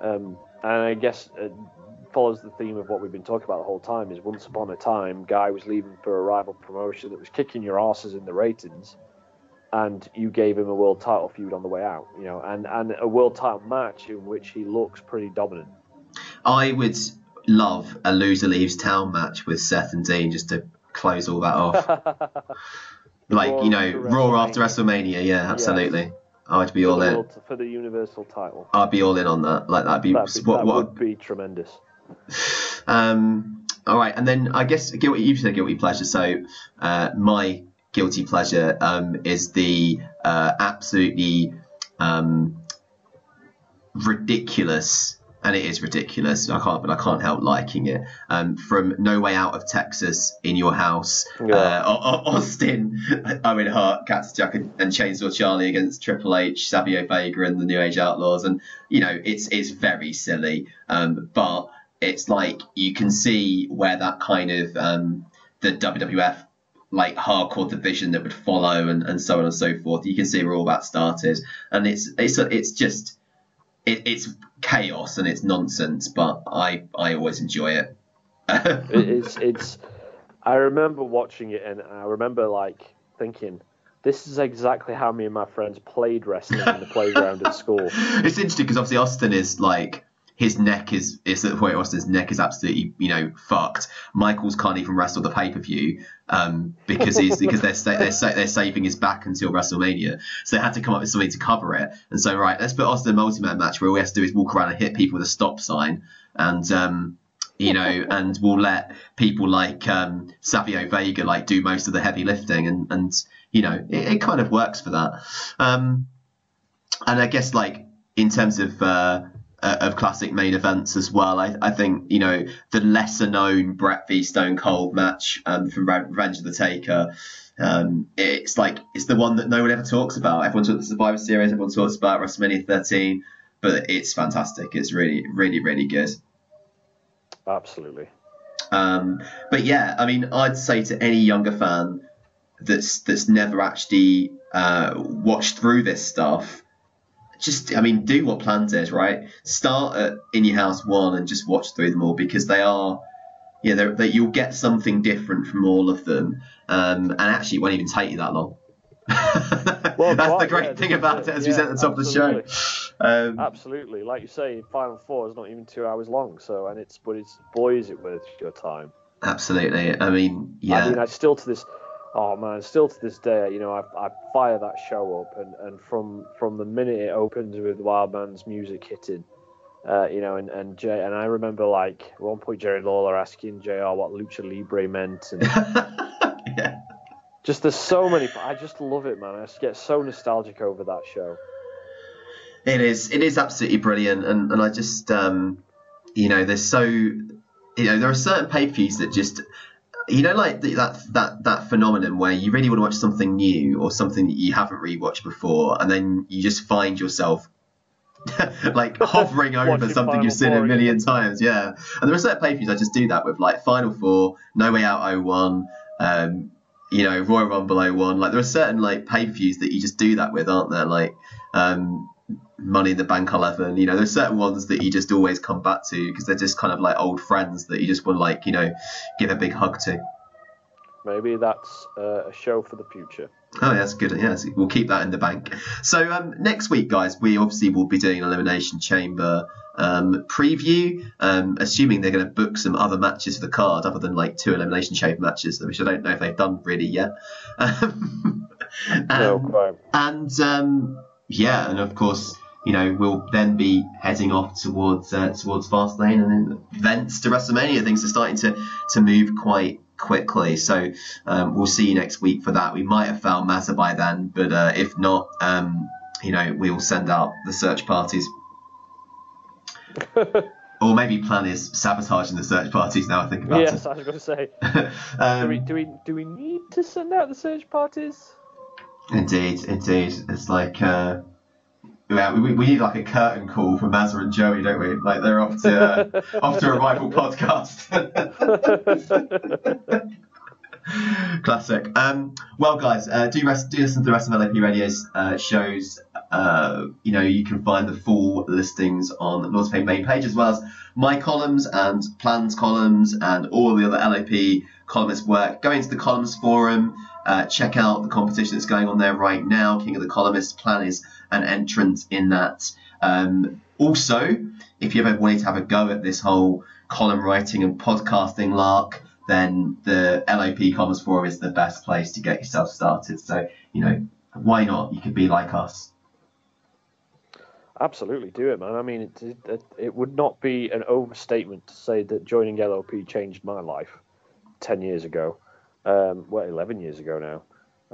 um, and I guess it follows the theme of what we've been talking about the whole time. Is once upon a time, guy was leaving for a rival promotion that was kicking your asses in the ratings, and you gave him a world title feud on the way out. You know, and and a world title match in which he looks pretty dominant.
I would love a loser leaves town match with Seth and Dean just to close all that off. like
Raw
you know, Raw after
WrestleMania.
WrestleMania. Yeah, absolutely. I'd be all in.
world, for the Universal title.
I'd be all in on that. Like that'd be,
That'd be
what
that
what.
would be tremendous.
Um, all right, and then I guess guilty. You said guilty pleasure. So uh, my guilty pleasure um, is the uh, absolutely um, ridiculous and it is ridiculous. I can't, but I can't help liking it. Um, from No Way Out of Texas in your house,
Yeah.
uh, Au- Au- Austin, Owen Hart, Cactus Jack, and, and Chainsaw Charlie against Triple H, Savio Vega, and the New Age Outlaws, and you know it's it's very silly, um, but it's like you can see where that kind of um, the WWF like hardcore division that would follow and, and so on and so forth. You can see where all that started, and it's it's it's just it, it's chaos and it's nonsense, but I I always enjoy it.
It- it's it's. I remember watching it, and I remember like thinking, "This is exactly how me and my friends played wrestling in the playground at school."
it's interesting because obviously Austin is like his neck is is at the point Austin's neck is absolutely you know fucked. Michaels can't even wrestle the pay per view um, because he's because they're sa- they're sa- they're saving his back until WrestleMania, so they had to come up with something to cover it. And so right, let's put Austin in a multi man match where all he has to do is walk around and hit people with a stop sign and. Um, you know, and we'll let people like um, Savio Vega like do most of the heavy lifting, and and you know, it, it kind of works for that. Um, and I guess like in terms of uh, uh, of classic main events as well, I, I think you know the lesser known Bret v Stone Cold match um, from Revenge of the Taker. Um, it's like it's the one that no one ever talks about. Everyone talks about the Survivor Series, everyone talks about WrestleMania 13, but it's fantastic. It's really, really, really good.
Absolutely.
Um, but yeah, I mean, I'd say to any younger fan that's that's never actually uh, watched through this stuff, just I mean, do what Plan did, right? Start at In Your House one and just watch through them all because they are, yeah, they're, they, you'll get something different from all of them, um, and actually, it won't even take you that long.
Well,
That's the great
yeah,
thing about
it.
it, as we said at the top of the show.
absolutely.
Um,
Absolutely, like you say, Final Four is not even two hours long. So, and it's but it's boy is it worth your time.
absolutely. I mean, yeah.
I mean, I still to this, oh man, still to this day, you know, I, I fire that show up, and, and from from the minute it opens with Wildman's music hitting, uh, you know, and and Jay, and I remember like at one point Jerry Lawler asking JR what lucha libre meant, and
yeah.
just there's so many. I just love it, man. I just get so nostalgic over that show.
It is. It is absolutely brilliant, and and I just um, you know, there's so you know, there are certain pay views that just you know, like that that that phenomenon where you really want to watch something new or something that you haven't really watched before, and then you just find yourself. like hovering over something you've seen a million
again.
times, yeah. And there are certain views I just do that with, like Final Four, No Way Out 01, um, you know, Royal Rumble 01. Like there are certain like views that you just do that with, aren't there? Like um, Money in the Bank 11. You know, there's certain ones that you just always come back to because they're just kind of like old friends that you just want to like, you know, give a big hug to.
Maybe that's uh, a show for the future.
Oh, yeah, that's good. Yes, we'll keep that in the bank. So um, next week, guys, we obviously will be doing an elimination chamber um, preview. Um, assuming they're going to book some other matches for the card, other than like two elimination chamber matches, which I don't know if they've done really yet. Um,
No,
um,
quite.
and um, yeah, and of course, you know, we'll then be heading off towards uh, towards Fastlane and then thence to WrestleMania. Things are starting to to move quite quickly, so um, we'll see you next week for that. We might have found Mazza by then, but uh, if not, um, you know, we will send out the search parties. Or maybe plan is sabotaging the search parties now I think about it.
yes, I was going to say.
it.
Do we
um,
do we do we need to send out the search parties?
Indeed, indeed. It's like uh, yeah, we, we need like a curtain call for Mazza and Joey, don't we? Like they're off to uh, off to a rival podcast. Classic. Um, well, guys, uh, do rest, do listen to the rest of LOP Radio's uh, shows. Uh, you know, you can find the full listings on the North Pay main page, as well as my columns and plans columns and all the other LOP columnist work. Go into the columns forum, uh, check out the competition that's going on there right now. King of the Columnists plan is an entrant in that. Um, also, if you ever wanted to have a go at this whole column writing and podcasting lark, then the LOP Columns Forum is the best place to get yourself started. So, you know, why not? You could be like us.
Absolutely, do it, man. I mean, it, it, it would not be an overstatement to say that joining LOP changed my life ten years ago. Um, well, eleven years ago now,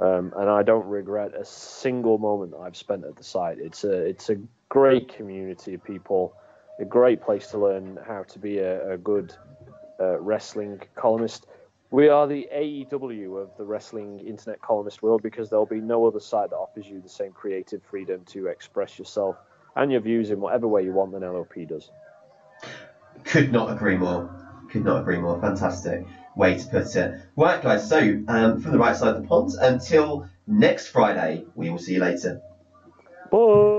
um, and I don't regret a single moment that I've spent at the site. It's a it's a great community of people a great place to learn how to be a, a good uh, wrestling columnist. We are the AEW of the wrestling internet columnist world because there'll be no other site that offers you the same creative freedom to express yourself and your views in whatever way you want than LOP does.
Could not agree more. Could not agree more. Fantastic way to put it. Right, guys. So um, from the right side of the pond, until next Friday, we will see you later.
Bye.